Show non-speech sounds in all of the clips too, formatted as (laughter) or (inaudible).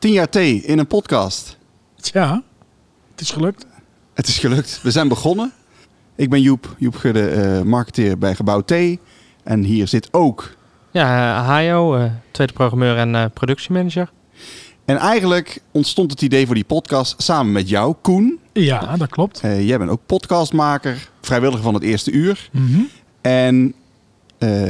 10 jaar thee in een podcast. Ja, het is gelukt. Het is gelukt. We zijn begonnen. Ik ben Joep, Joep Gudde, eh, marketeer bij Gebouw T. En hier zit ook. Ja, uh, Hajo, uh, tweede programmeur en uh, productiemanager. En eigenlijk ontstond het idee voor die podcast samen met jou, Koen. Ja, dat klopt. jij bent ook podcastmaker, vrijwilliger van het eerste uur. Mm -hmm. En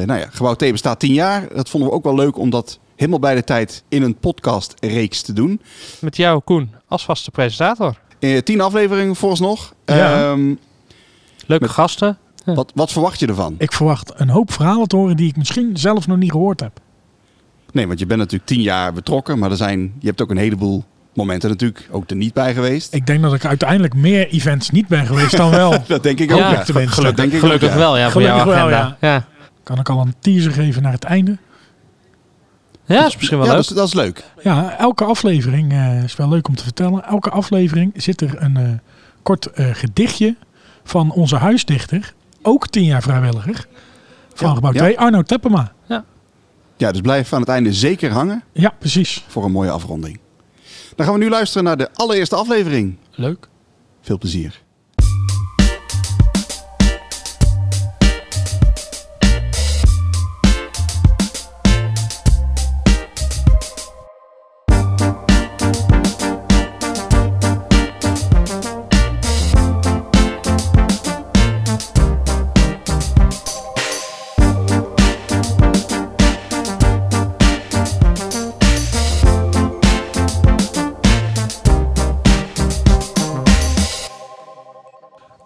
nou ja, Gebouw T bestaat tien jaar. Dat vonden we ook wel leuk om dat helemaal bij de tijd in een podcastreeks te doen. Met jou, Koen, als vaste presentator. tien afleveringen vooralsnog. Ja. Um, Leuke met, gasten. Ja. Wat, wat verwacht je ervan? Ik verwacht een hoop verhalen te horen die ik misschien zelf nog niet gehoord heb. Nee, want je bent natuurlijk tien jaar betrokken, maar er zijn, je hebt ook een heleboel momenten natuurlijk ook er niet bij geweest. Ik denk dat ik uiteindelijk meer events niet ben geweest dan wel. (laughs) dat denk ik ook. Ja, Ja, gelukkig, dat denk ik gelukkig ook, ja. wel, ja, voor Gelukkig jouw wel, agenda. ja. ja. Kan ik al een teaser geven naar het einde? Ja, dat is misschien wel Ja, leuk. dat is, dat is leuk. Ja, elke aflevering uh, is wel leuk om te vertellen. Elke aflevering zit er een uh, kort uh, gedichtje van onze huisdichter, ook tien jaar vrijwilliger, van Ja, Gebouw ja. 2, Arno Teppema. Ja, dus blijf aan het einde zeker hangen Ja, precies. voor een mooie afronding. Dan gaan we nu luisteren naar de allereerste aflevering. Leuk. Veel plezier.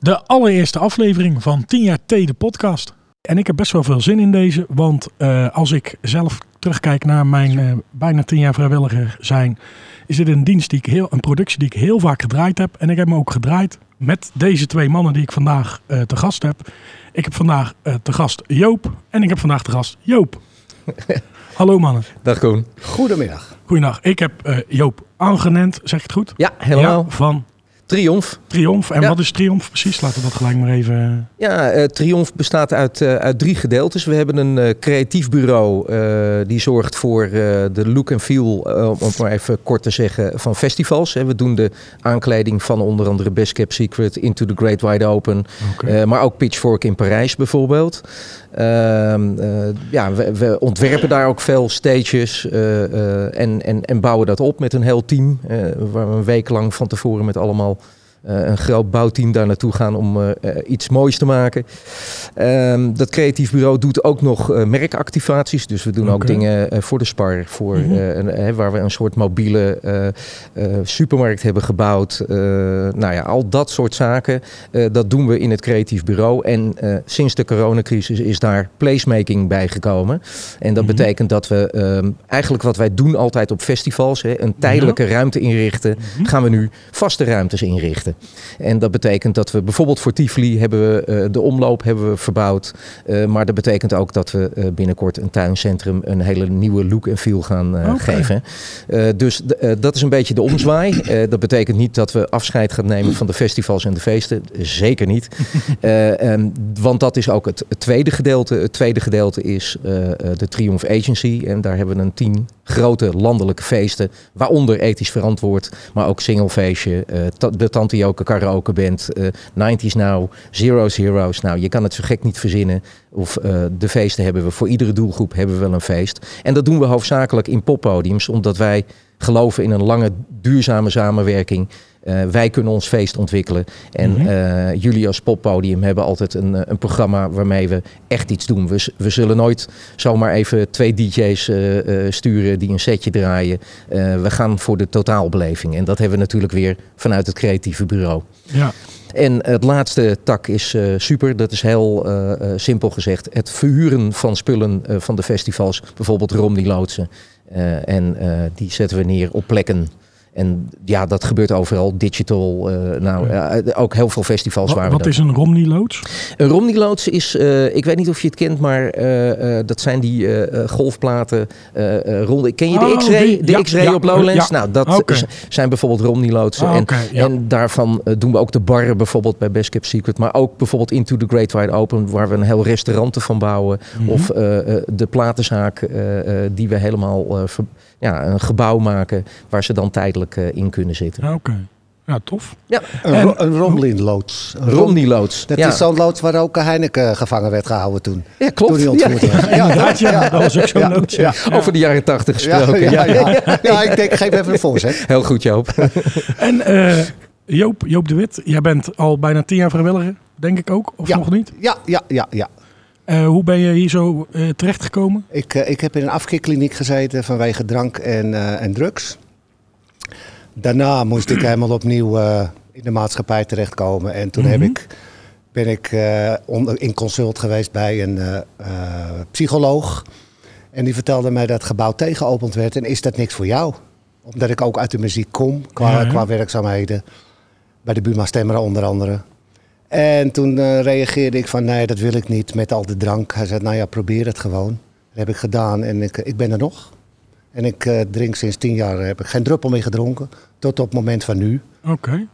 De allereerste aflevering van 10 jaar T, de podcast. En ik heb best wel veel zin in deze, want uh, als ik zelf terugkijk naar mijn uh, bijna 10 jaar vrijwilliger zijn, is dit een dienst die ik heel, een productie die ik heel vaak gedraaid heb. En ik heb me ook gedraaid met deze twee mannen die ik vandaag uh, te gast heb. Ik heb vandaag te gast Joop en ik heb vandaag te gast Joop. (laughs) Hallo mannen. Dag Koen. Goedemiddag. Goedendag. Ik heb Joop aangenend, zeg ik het goed? Ja, helemaal. Ja, van Triomf. Triomf. En Ja. wat is Triomf precies? Laten we dat gelijk maar even... Ja, eh, Triomf bestaat uit, eh, uit drie gedeeltes. We hebben een eh, creatief bureau die zorgt voor de look en feel, om het maar even kort te zeggen, van festivals. Hè. We doen de aankleding van onder andere Best Kept Secret, Into the Great Wide Open, maar ook Pitchfork in Parijs bijvoorbeeld. Ehm, eh, ja, we, we ontwerpen daar ook veel stages eh, eh, en, en, en bouwen dat op met een heel team. waar we een week lang van tevoren met allemaal een groot bouwteam daar naartoe gaan om eh, eh, iets moois te maken. Ehm, dat creatief bureau doet ook nog eh, merkactivaties. Dus we doen ook dingen eh, voor de Spar, voor, Mhm. eh, een- hè, waar we een soort mobiele eh, eh, supermarkt hebben gebouwd. Eh, nou ja, al dat soort zaken. eh, dat doen we in het creatief bureau. En eh, sinds de coronacrisis is daar placemaking bijgekomen. En dat Mhm. betekent dat we ehm, eigenlijk wat wij doen altijd op festivals, hè, een tijdelijke ruimte inrichten, Mhm. gaan we nu vaste ruimtes inrichten. En dat betekent dat we bijvoorbeeld voor Tivoli hebben we eh, de omloop hebben we verbouwd. Eh, maar dat betekent ook dat we eh, binnenkort een tuincentrum een hele nieuwe look en feel gaan geven. Dus dat is een beetje de omzwaai. Dat betekent niet dat we afscheid gaan nemen van de festivals en de feesten. Zeker niet. (laughs) Eh, ehm, want dat is ook het, het tweede gedeelte. Het tweede gedeelte is de Triumph Agency. En daar hebben we een tien grote landelijke feesten. Waaronder ethisch verantwoord. Maar ook singlefeestje. ta- de Tante Joke karaoke band. eh 90s Now. Zero's Heroes. Nou, je kan het zo gek niet verzinnen. Of eh, de feesten hebben we. Voor iedere doelgroep hebben we wel een feest. En dat doen we hoofdzakelijk in poppodiums. Omdat wij geloven in een lange duurzame samenwerking. Eh, wij kunnen ons feest ontwikkelen. En Mhm. eh, jullie als poppodium hebben altijd een, eh, een programma waarmee we echt iets doen. We, we zullen nooit zomaar even twee DJ's sturen die een setje draaien. We gaan voor de totaalbeleving. En dat hebben we natuurlijk weer vanuit het creatieve bureau. Ja. En het laatste tak is super. Dat is heel simpel gezegd. Het verhuren van spullen van de festivals. Bijvoorbeeld Romney loodsen. Eh, en eh, die zetten we neer op plekken. En ja, dat gebeurt overal. Digital. eh, nou, Ja. eh, ook heel veel festivals Wat, waar we wat dat is een Romney loods? een Romney loods is, eh, ik weet niet of je het kent, maar eh, eh, dat zijn die eh, eh, golfplaten. eh eh, rond, ken je de Oh, X-ray? De ja, X-ray ja, op Lowlands? Nou, dat zijn bijvoorbeeld Romney loodsen. Ah, en, en daarvan eh, doen we ook de barren bijvoorbeeld bij Best Kept Secret. Maar ook bijvoorbeeld Into the Great Wide Open, waar we een heel restaurant van bouwen. Mhm. Of eh, eh, de platenzaak eh, eh, die we helemaal eh, ja, een gebouw maken waar ze dan tijdelijk eh, in kunnen zitten. Ja, Oké. Ja, tof. Ja, Een, En- ro- een Romlin-loods. Een Rom- Romney-loods. Dat ja. is zo'n loods waar ook Heineken gevangen werd gehouden toen. ja, klopt. Toen Ja. Inderdaad, ja, dat was ook zo'n ja, loods. ja. Over de jaren tachtig Ja, gesproken. ja, ja. ja, ik denk, geef even een voorzet. Heel goed, Joop. (laughs) En eh, Joop, Joop de Wit, jij bent al bijna tien jaar vrijwilliger, denk ik ook, of Ja. nog niet? Ja, ja, ja, ja. Eh, hoe ben je hier zo eh, terechtgekomen? Ik, eh, ik heb in een afkikkliniek gezeten vanwege drank en, en drugs. Daarna moest ik helemaal opnieuw in de maatschappij terechtkomen. En toen heb Mhm. ik, ben ik onder, in consult geweest bij een psycholoog. En die vertelde mij dat het gebouw tegengeopend werd. En is dat niks voor jou? Omdat ik ook uit de muziek kom, qua, Ja, qua werkzaamheden. Bij de Buma Stemra onder andere. En toen eh, reageerde ik van nee, dat wil ik niet met al de drank. Hij zei, nou ja, probeer het gewoon. Dat heb ik gedaan en ik, ik ben er nog. En ik eh, drink sinds tien jaar, heb ik geen druppel meer gedronken. Tot op het moment van nu. Oké.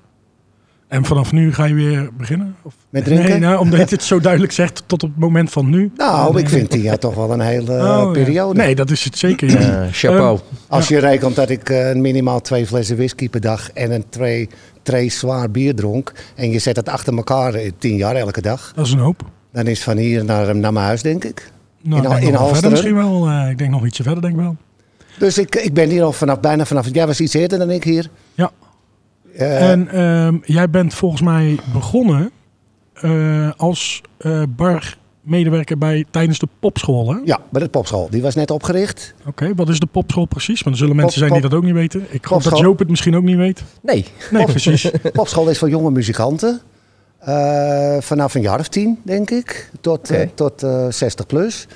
En vanaf nu ga je weer beginnen? Of? Met drinken? Nee, nou, omdat je (laughs) het zo duidelijk zegt tot op het moment van nu. Nou, Nee. ik vind tien jaar toch wel een hele eh, Oh, ja. periode. Nee, dat is het zeker. Ja. Eh, chapeau. Als je rekent dat ik eh, minimaal twee flessen whisky per dag en een tray, tray zwaar bier dronk. En je zet het achter elkaar in tien jaar elke dag. Dat is een hoop. Dan is van hier naar, naar mijn huis, denk ik. Nou, In- ik in verder misschien wel. eh, ik denk nog ietsje verder, denk ik wel. Dus ik, ik ben hier al vanaf bijna vanaf. Jij was iets eerder dan ik hier. Ja. Eh, en ehm, jij bent volgens mij begonnen eh, als eh barmedewerker bij, tijdens de popschool. Hè? ja, bij de popschool. Die was net opgericht. Oké, wat is de popschool precies? Want er zullen mensen Pop- zijn die dat ook niet weten. Ik hoop dat. Joop het misschien ook niet weet. Nee. Nee, precies. (laughs) Popschool is voor jonge muzikanten. Eh, vanaf een jaar of tien, denk ik. Tot, eh, tot eh 60 plus.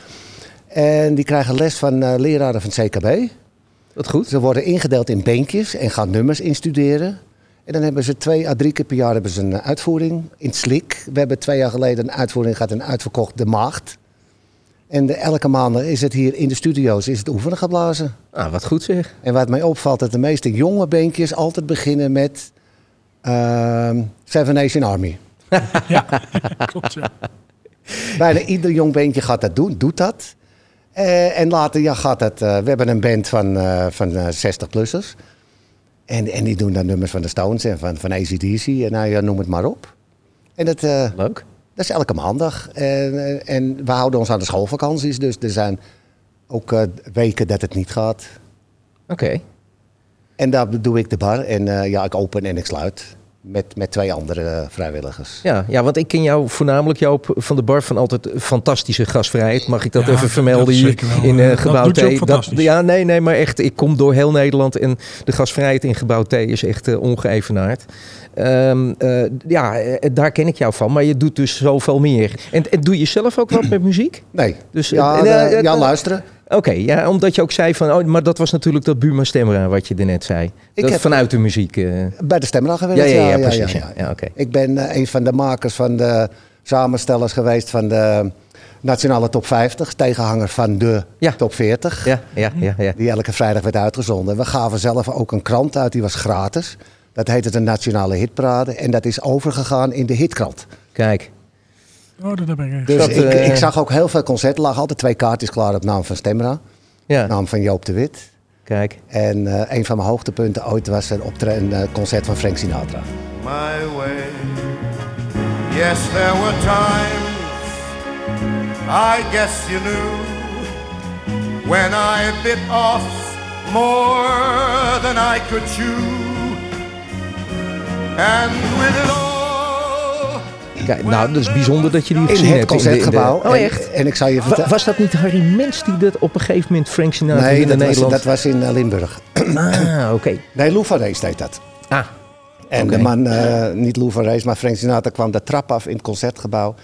En die krijgen les van eh, leraren van het CKB. Wat goed. Ze worden ingedeeld in beentjes en gaan nummers instuderen. En dan hebben ze twee à drie keer per jaar hebben ze een eh, uitvoering in het Slik. We hebben twee jaar geleden een uitvoering gehad en uitverkocht De Maagd. En de, elke maand is het hier in de studio's is het oefenen geblazen. Ah, wat goed zeg. En wat mij opvalt, dat de meeste jonge beentjes altijd beginnen met ehm, Seven Nation Army. (laughs) ja, klopt. Ja. (laughs) Bijna ieder jong beentje gaat dat doen, doet dat. Eh, en later ja, gaat dat. eh, we hebben een band van, eh, van 60-plussers. En, en die doen dan nummers van de Stones en van, van ACDC en nou, ja, noem het maar op. En dat, eh, Leuk. dat is elke maandag. En, eh, en we houden ons aan de schoolvakanties. Dus er zijn ook eh, weken dat het niet gaat. Oké. En daar doe ik de bar. En ja, ik open en ik sluit. Met, met twee andere eh, vrijwilligers. Ja, ja, want ik ken jou voornamelijk Joop van de bar van altijd fantastische gastvrijheid. Mag ik dat Ja, even vermelden dat hier in Eh, uh, dat Gebouw doet je ook T? ja, nee, nee, maar echt, ik kom door heel Nederland en de gastvrijheid in Gebouw T is echt eh, ongeëvenaard. Ehm, eh, ja, eh, daar ken ik jou van, maar je doet dus zoveel meer. En, en doe je zelf ook wat met muziek? Nee. Dus, ja, eh, eh, eh, ja, eh, luisteren. Oké, ja, omdat je ook zei van, oh, maar dat was natuurlijk dat Buma Stemra wat je er net zei. Ik dat heb- vanuit de muziek. eh. Bij de Stemra ja, gewerkt. ja, ja, precies. Ja, ja. oké. Ik ben eh, een van de makers van de samenstellers geweest van de Nationale Top 50. Tegenhanger van de Ja. Top 40. Ja, ja, ja, ja. Die elke vrijdag werd uitgezonden. We gaven zelf ook een krant uit, die was gratis. Dat heette de Nationale Hitparade. En dat is overgegaan in de hitkrant. Kijk. Oh, dat heb ik echt. Dus Dat, ik, eh, ik zag ook heel veel concerten. Er lagen altijd twee kaartjes klaar op naam van Stemra. Ja, Naam van Joop de Wit. kijk. En eh, een van mijn hoogtepunten ooit was een, optre- een eh, concert van Frank Sinatra. my way. Yes, there were times I guess you knew when I bit off more than I could chew. And with it all, Kijk, nou, dat is bijzonder dat je die gezien het hebt. in de- concertgebouw. Oh, En- echt? En, ik zou je vertellen... was dat niet Harry Mens die dat op een gegeven moment Frank Sinatra Nee, in dat was, Nederland... dat was in eh, Limburg. Ah, oké. Nee, Lou van Rees deed dat. Ah, En de man, eh, niet Lou van Rees, maar Frank Sinatra kwam de trap af in het concertgebouw.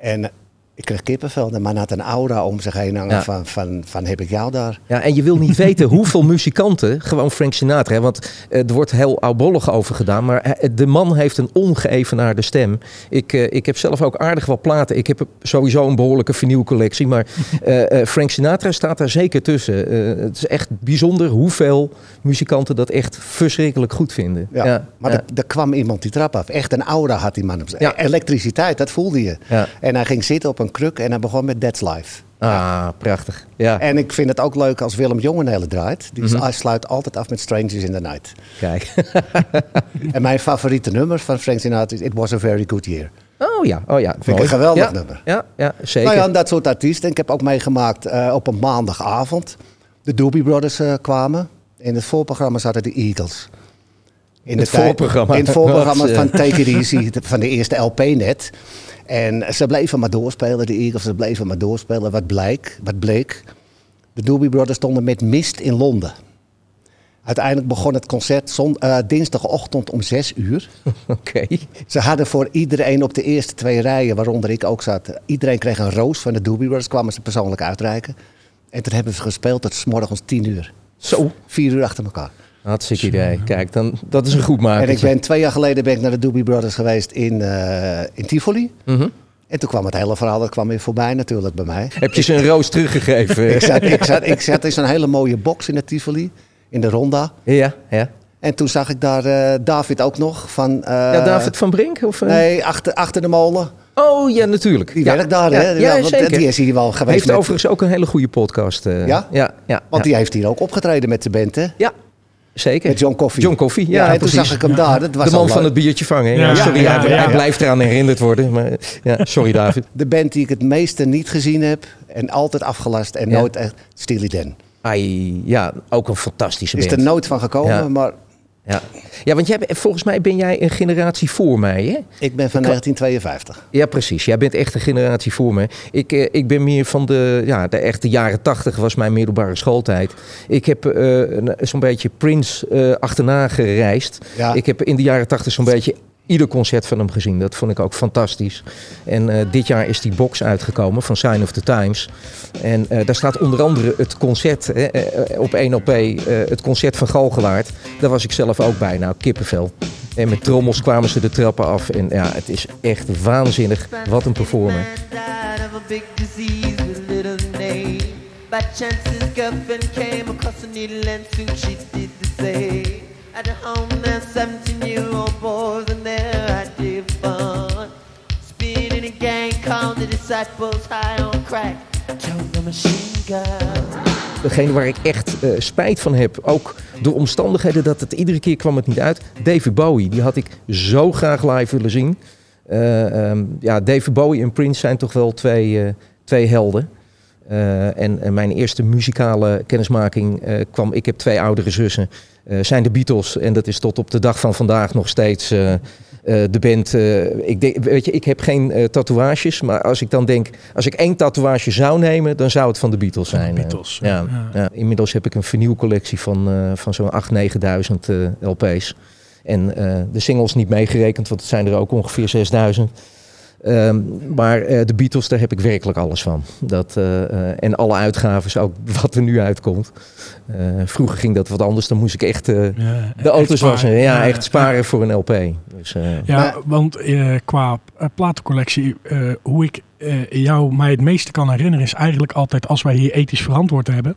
En ik kreeg kippenvel. De man had een aura om zich heen hangen Ja. van, van, van heb ik jou daar? ja, en je wil niet (laughs) weten hoeveel muzikanten, gewoon Frank Sinatra, hè, want eh, er wordt heel oudbollig over gedaan, maar eh, de man heeft een ongeëvenaarde stem. Ik, eh, ik heb zelf ook aardig wat platen. Ik heb sowieso een behoorlijke vinylcollectie, maar (laughs) eh, eh, Frank Sinatra staat daar zeker tussen. Eh, het is echt bijzonder hoeveel muzikanten dat echt verschrikkelijk goed vinden. Ja. maar ja. Er, kwam iemand die trap af. Echt een aura had die man op. Elektriciteit, dat voelde je. Ja. En hij ging zitten op een kruk en hij begon met That's Life. Ah, prachtig. Ja, En ik vind het ook leuk als Willem Jongenelen draait. Die Mhm. sluit altijd af met Strangers in the Night. kijk. (laughs) En mijn favoriete nummer van Frank Sinatra is It Was a Very Good Year. Oh ja, oh ja. Vind ik een geweldig ja. nummer. Ja, ja, zeker. Nou ja, en dat soort artiesten. Ik heb ook meegemaakt eh, op een maandagavond. De Doobie Brothers eh, kwamen. In het voorprogramma zaten de Eagles. In Het voorprogramma. In het voorprogramma (laughs) Wat, eh. van Take It Easy, de- van de eerste LP net. En ze bleven maar doorspelen, de Eagles. Ze bleven maar doorspelen. Wat bleek? Wat bleek? De Doobie Brothers stonden met mist in Londen. Uiteindelijk begon het concert zon, eh, dinsdagochtend om zes uur. (laughs) Oké. Ze hadden voor iedereen op de eerste twee rijen, waaronder ik ook zat, iedereen kreeg een roos van de Doobie Brothers, kwamen ze persoonlijk uitreiken. En toen hebben ze gespeeld tot 's morgens tien uur. Zo. Vier uur achter elkaar. Hartstikke idee. Kijk, dan, dat is een goed maken. En ik ben twee jaar geleden ben ik naar de Doobie Brothers geweest in, eh, in Tivoli. Mhm. En toen kwam het hele verhaal, dat kwam weer voorbij natuurlijk bij mij. Heb je ze een roos teruggegeven? Ik zat, ik, zat, ik zat in zo'n hele mooie box in de Tivoli, in de Ronda. ja, ja. En toen zag ik daar eh, David ook nog van... eh, ja, David van Brink? Of? Nee, achter, achter de molen. Oh ja, natuurlijk. Die ja. werkt daar, ja, hè? Ja, want zeker. Die is hier wel geweest. Heeft met- overigens ook een hele goede podcast. eh. Ja? Ja, ja, Want ja. die heeft hier ook opgetreden met zijn band, hè? Ja, zeker. Met John Coffee. John Coffee, ja, en toen precies. zag ik hem Ja. daar. Dat was de man al van het biertje vangen. Ja, Ja, sorry, ja, hij, ja, hij ja. blijft eraan herinnerd worden. Maar, ja, sorry, (laughs) David. De band die ik het meeste niet gezien heb en altijd afgelast en Ja. nooit echt... Steely Dan. Ai, ja, ook een fantastische Is band. er nooit van gekomen, Ja. maar Ja, ja want jij, volgens mij ben jij een generatie voor mij, hè? ik ben van 1952. Ja, precies. Jij bent echt een generatie voor me. Ik, eh, ik ben meer van de, ja, de echte jaren tachtig was mijn middelbare schooltijd. Ik heb eh, een- zo'n beetje Prince eh, achterna gereisd. Ja. Ik heb in de jaren tachtig zo'n beetje ieder concert van hem gezien. Dat vond ik ook fantastisch. En eh, dit jaar is die box uitgekomen van Sign of the Times. En eh, daar staat onder andere het concert hè, eh, op 1 op eh, het concert van Galgenwaard. Daar was ik zelf ook bij. Nou, kippenvel. En met trommels kwamen ze de trappen af. En ja, het is echt waanzinnig. Wat een performer. Chance his girlfriend came across a needle and soon she did the same. At the home there 17 year old boys and there I did fun. Spinning a gang called the disciples high on crack. Told the machine gun. Degene waar ik echt eh, spijt van heb, ook door omstandigheden dat het iedere keer kwam het niet uit. David Bowie, die had ik zo graag live willen zien. Eh, ehm, ja, David Bowie en Prince zijn toch wel twee, eh, twee helden. Eh, en, en mijn eerste muzikale kennismaking eh, kwam, ik heb twee oudere zussen, eh, zijn de Beatles. En dat is tot op de dag van vandaag nog steeds de band. ik, denk, weet je, ik heb geen tatoeages, maar als ik dan denk, als ik één tatoeage zou nemen, dan zou het van de Beatles de zijn. Beatles, ja, ja. ja. inmiddels heb ik een vernieuwcollectie van, van zo'n 8.000, 9.000 eh, LP's. En de singles niet meegerekend, want het zijn er ook ongeveer 6000. Ehm, maar eh, de Beatles, daar heb ik werkelijk alles van. Dat, eh, eh, en alle uitgaves, ook (laughs) wat er nu uitkomt. Eh, vroeger ging dat wat anders, dan moest ik echt eh, Ja, de auto's wassen. Ja, echt sparen voor een LP. Dus, eh, Ja, Maar- want eh, qua platencollectie, eh, hoe ik eh, jou mij het meeste kan herinneren, is eigenlijk altijd als wij hier ethisch verantwoord hebben.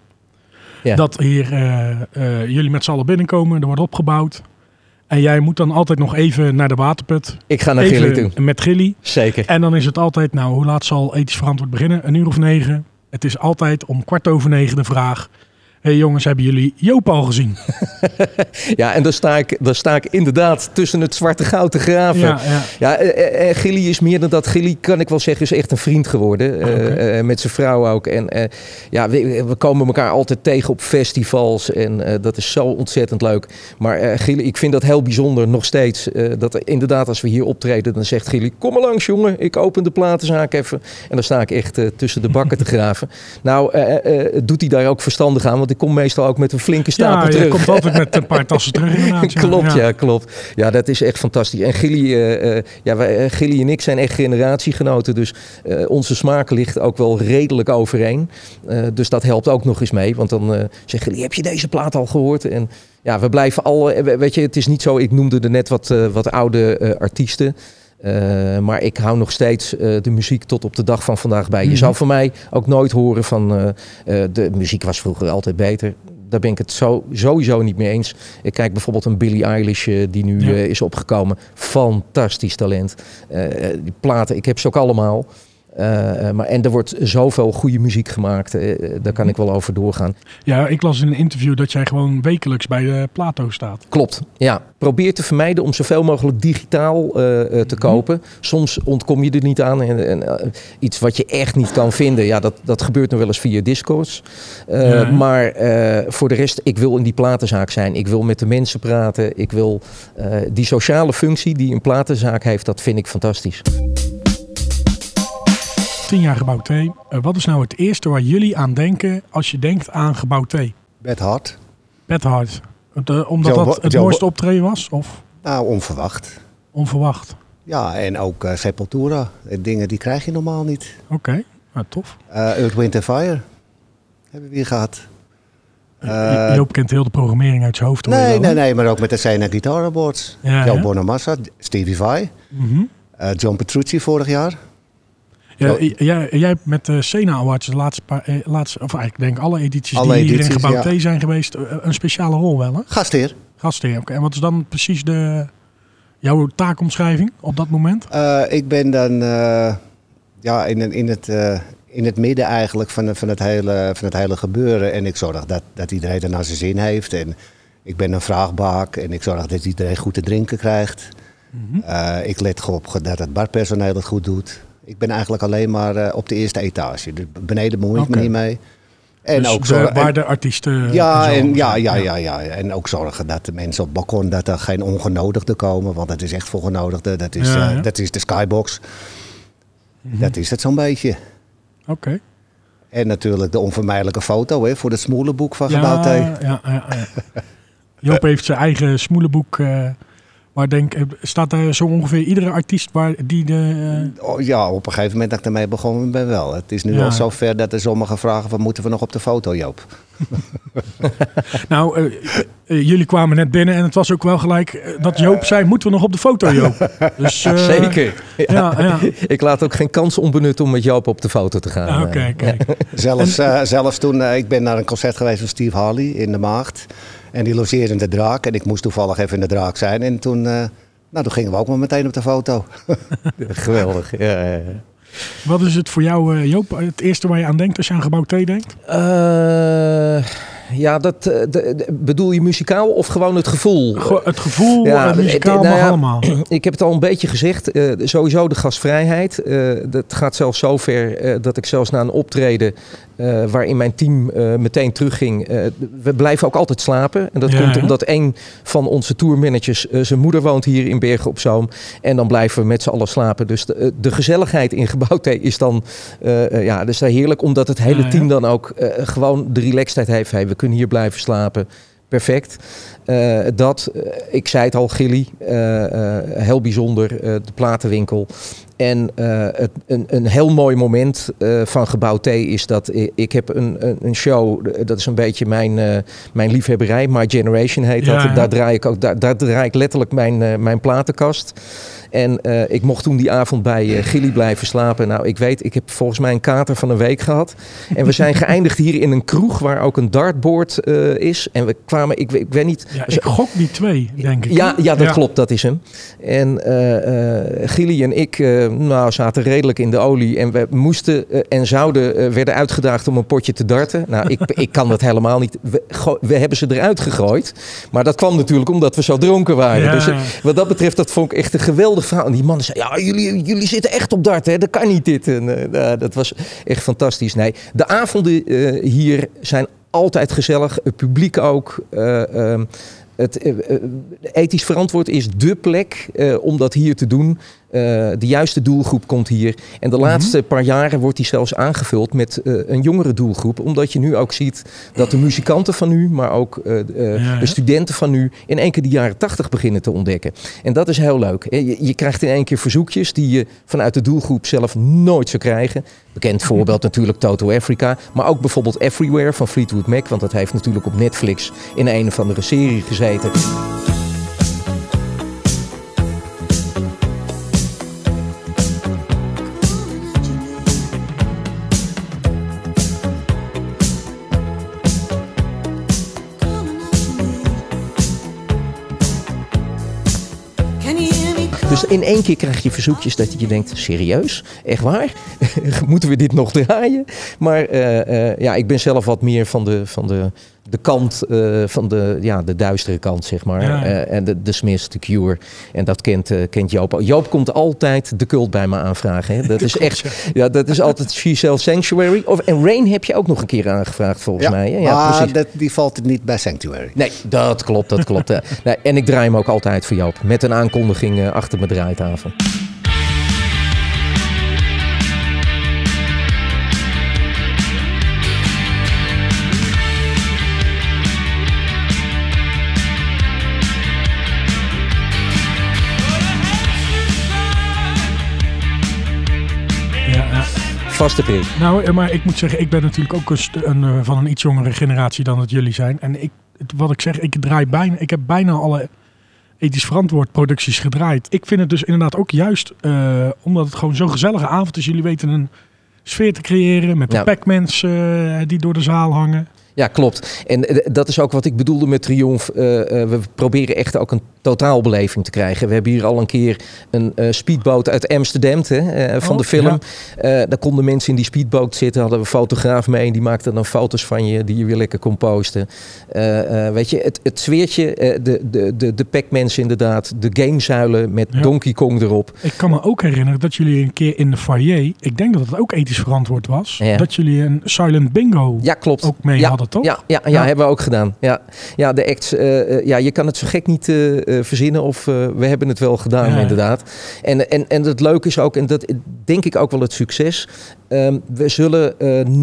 Ja. Dat hier eh, eh, jullie met z'n allen binnenkomen, er wordt opgebouwd. En jij moet dan altijd nog even naar de waterput. ik ga naar Gilly toe. met Gilly. Zeker. En dan is het altijd, nou, hoe laat zal ethisch verantwoord beginnen? Een uur of negen. Het is altijd om kwart over negen de vraag. Hey jongens, hebben jullie Joop al gezien? (laughs) Ja, en dan sta, ik, dan sta ik inderdaad tussen het zwarte goud te graven. Ja, ja. Ja, eh, eh, Gilly is meer dan dat. Gilly, kan ik wel zeggen, is echt een vriend geworden. eh, eh, met zijn vrouw ook. En eh, ja, we, we komen elkaar altijd tegen op festivals. En eh, dat is zo ontzettend leuk. Maar eh Gilly, ik vind dat heel bijzonder nog steeds. eh, dat er inderdaad, als we hier optreden, dan zegt Gilly... Kom maar langs, jongen. Ik open de platenzaak even. En dan sta ik echt eh, tussen de bakken te (laughs) graven. Nou, eh, eh, doet hij daar ook verstandig aan. Want ik kom meestal ook met een flinke stapel Ja, terug. komt altijd met een paar tassen terug inderdaad. (laughs) ja. klopt, ja. klopt. Ja, dat is echt fantastisch. En Gilly, eh, eh, ja, wij, eh, Gilly en ik zijn echt generatiegenoten. Dus onze smaak ligt ook wel redelijk overeen. Dus dat helpt ook nog eens mee. Want dan eh zegt Gilly, heb je deze plaat al gehoord? En ja, we blijven al... we- weet je, het is niet zo... Ik noemde er net wat, wat oude artiesten. Eh, maar ik hou nog steeds eh, de muziek tot op de dag van vandaag bij. Je Mhm. zou van mij ook nooit horen van... eh, de muziek was vroeger altijd beter. Daar ben ik het zo, sowieso niet mee eens. Ik kijk bijvoorbeeld een Billie Eilish die nu Ja. is opgekomen. Fantastisch talent. Die platen, ik heb ze ook allemaal. Eh, eh, maar, en er wordt zoveel goede muziek gemaakt. eh, daar kan ik wel over doorgaan. Ja, ik las in een interview dat jij gewoon wekelijks bij Plato staat. Klopt, ja. Probeer te vermijden om zoveel mogelijk digitaal te kopen. Soms ontkom je er niet aan. En, en, iets wat je echt niet kan vinden, ja, dat, dat gebeurt nog wel eens via Discords. Ja. Maar voor de rest, ik wil in die platenzaak zijn. Ik wil met de mensen praten. Ik wil die sociale functie die een platenzaak heeft, dat vind ik fantastisch. 10 jaar gebouw T. Eh, wat is nou het eerste waar jullie aan denken als je denkt aan gebouw T? Bed Hart. Bed Hart. Het, eh, omdat dat het mooiste optreden was? Of Nou, onverwacht. onverwacht? Ja, en ook eh, Sepultura. Dingen die krijg je normaal niet. Oké, nou, tof. Earth, Wind Fire hebben we hier gehad. Eh, Eh, Joop kent heel de programmering uit zijn hoofd. je Nee, nee, nee, maar ook met de Sena Guitar Awards. Ja, Joe ja. Bonamassa, Stevie Vai, Mhm. John Petrucci vorig jaar. Ja, jij, jij hebt met de Sena Awards de laatste paar, eh, laatste, of eigenlijk denk ik alle edities Alle die hier in gebouw ja. T zijn geweest, eh, een speciale rol wel hè? Gastheer. Gastheer. Oké, En wat is dan precies de, jouw taakomschrijving op dat moment? Eh, ik ben dan eh, ja, in, in, het, eh, in het midden eigenlijk van, van, het hele, van het hele gebeuren. En ik zorg dat, dat iedereen er naar zijn zin heeft. En ik ben een vraagbaak en ik zorg dat iedereen goed te drinken krijgt. Eh, ik let goed op dat het barpersoneel het goed doet. Ik ben eigenlijk alleen maar eh, op de eerste etage. Dus beneden bemoei ik me niet mee. En dus ook zorgen, waar de artiesten... ja, zo en, ja, ja, ja, ja. En ook zorgen dat de mensen op het balkon, dat er geen ongenodigden komen. Want dat is echt voor genodigden. Dat is, Ja, eh, ja. Mhm. dat is de skybox. Dat is het zo'n beetje. Oké. En natuurlijk de onvermijdelijke foto hè, voor het smoelenboek van Gebouw Ja, T. ja, ja, ja. (laughs) Joop heeft zijn eigen smoelenboek. eh maar denk, eh, staat daar zo ongeveer iedere artiest waar die de... eh, Oh, ja, op een gegeven moment dat ik ermee begonnen ben wel. Het is nu Ja. al zover dat er sommigen vragen van moeten we nog op de foto Joop? (laughs) Nou, eh, jullie kwamen net binnen en het was ook wel gelijk dat Joop zei, moeten we nog op de foto, Joop? (laughs) Dus, eh, Zeker. Ja, ja. (laughs) Ik laat ook geen kans onbenut om met Joop op de foto te gaan. Ah, Oké, kijk. Zelfs, eh, zelfs toen, ik ben naar een concert geweest van Steve Harley in de Maagd. En die logeerde in de Draak. En ik moest toevallig even in de Draak zijn. En toen, eh, nou, toen gingen we ook maar meteen op de foto. (laughs) Geweldig. Ja, ja, ja. Wat is het voor jou, eh, Joop, het eerste waar je aan denkt als je aan gebouw T denkt? Eh, ja, dat de- de- bedoel je muzikaal of gewoon het gevoel? Go- het gevoel, Ja, muzikaal, het- nou mag ja, allemaal. (clears throat) Ik heb het al een beetje gezegd. eh, sowieso de gastvrijheid. Eh, dat gaat zelfs zover eh, dat ik zelfs na een optreden eh, waarin mijn team eh, meteen terugging. eh, we blijven ook altijd slapen. En dat Ja, komt omdat een van onze tourmanagers, zijn moeder woont hier in Bergen op Zoom. En dan blijven we met z'n allen slapen. Dus de, de gezelligheid in gebouw T is dan ja, dus heerlijk. Omdat het hele Ja, ja. team dan ook gewoon de relaxedheid heeft. Hey, we kunnen hier blijven slapen. Perfect. Dat, ik zei het al, Gilly, heel bijzonder, de platenwinkel. En eh, het, een, een heel mooi moment eh, van Gebouw T is dat ik, ik heb een, een, een show, eh, dat is een beetje mijn, mijn liefhebberij, My Generation heet Ja, dat. ja. Daar draai ik ook, daar, daar draai ik letterlijk mijn, mijn platenkast. En eh, ik mocht toen die avond bij eh, Gilly blijven slapen. Nou, ik weet, ik heb volgens mij een kater van een week gehad. En we zijn (laughs) geëindigd hier in een kroeg waar ook een dartboard eh, is. En we kwamen, ik, weet- ik weet niet, Ja, ik gok die twee, denk ik. ja, ja, dat Ja. klopt, dat is hem. En Gilly en ik nou, zaten redelijk in de olie. En we moesten en zouden, werden uitgedaagd om een potje te darten. Nou, ik, (laughs) ik kan dat helemaal niet. We, hebben ze eruit gegooid. Maar dat kwam natuurlijk omdat we zo dronken waren. Ja. Dus wat dat betreft, dat vond ik echt een geweldig verhaal. En die mannen zeiden, ja, jullie, jullie zitten echt op darten, hè? dat kan niet dit. En, eh, nou, dat was echt fantastisch. Nee, de avonden eh, hier zijn altijd gezellig. Het publiek ook. Eh, ehm, het ethisch verantwoord is dé plek om dat hier te doen. Eh, de juiste doelgroep komt hier. En de laatste paar jaren wordt die zelfs aangevuld met eh, een jongere doelgroep. Omdat je nu ook ziet dat de muzikanten van nu, maar ook eh, Ja, de studenten van nu, in één keer de jaren tachtig beginnen te ontdekken. En dat is heel leuk. Je, je krijgt in één keer verzoekjes die je vanuit de doelgroep zelf nooit zou krijgen. Bekend voorbeeld natuurlijk Toto Africa. Maar ook bijvoorbeeld Everywhere van Fleetwood Mac. Want dat heeft natuurlijk op Netflix in een of andere serie gezeten. In één keer krijg je verzoekjes dat je denkt, serieus? Echt waar? (laughs) Moeten we dit nog draaien? Maar eh, eh, ja, ik ben zelf wat meer van de, van de, de kant, eh, van de, ja, de duistere kant, zeg maar. Ja. Eh, en de, de Smiths, de Cure. En dat kent, eh, kent Joop. Joop komt altijd de cult bij me aanvragen. Hè? Dat (laughs) is echt, ja, dat is altijd She Sanctuary. Of, en Rain heb je ook nog een keer aangevraagd, volgens mij. Hè? Ja, maar precies. dat, die valt niet bij Sanctuary. Nee, dat klopt, dat klopt. (laughs) nee, en ik draai hem ook altijd voor Joop. Met een aankondiging achter mijn draaitafel. Vaste prik. Nou, eh, maar ik moet zeggen, ik ben natuurlijk ook een, eh, van een iets jongere generatie dan dat jullie zijn. En ik, wat ik zeg, ik draai bijna, ik heb bijna alle ethisch verantwoord producties gedraaid. Ik vind het dus inderdaad ook juist, eh, omdat het gewoon zo'n gezellige avond is. Jullie weten een sfeer te creëren met de Ja. Pac-Mans die door de zaal hangen. Ja, klopt. En eh, dat is ook wat ik bedoelde met Triumph. Eh, eh, we proberen echt ook een totaalbeleving te krijgen. We hebben hier al een keer een speedboot uit Amsterdam hè, van Oh, de film. ja. Daar konden mensen in die speedboot zitten. Hadden we een fotograaf mee. En die maakte dan foto's van je die je weer lekker kon posten. Weet je, het, het sfeertje, de, de, de, de Pac-Mans inderdaad. De gamezuilen met Ja. Donkey Kong erop. Ik kan me ook herinneren dat jullie een keer in de foyer, ik denk dat het ook ethisch verantwoord was, Ja. dat jullie een silent bingo Ja, klopt. ook mee ja. Toch? Ja, ja, ja, Ja. hebben we ook gedaan. Ja, ja de acts, eh, eh, ja, je kan het zo gek niet eh, verzinnen of we hebben het wel gedaan, Ja. inderdaad. En, en, en het leuke is ook, en dat denk ik ook wel het succes, ehm, we zullen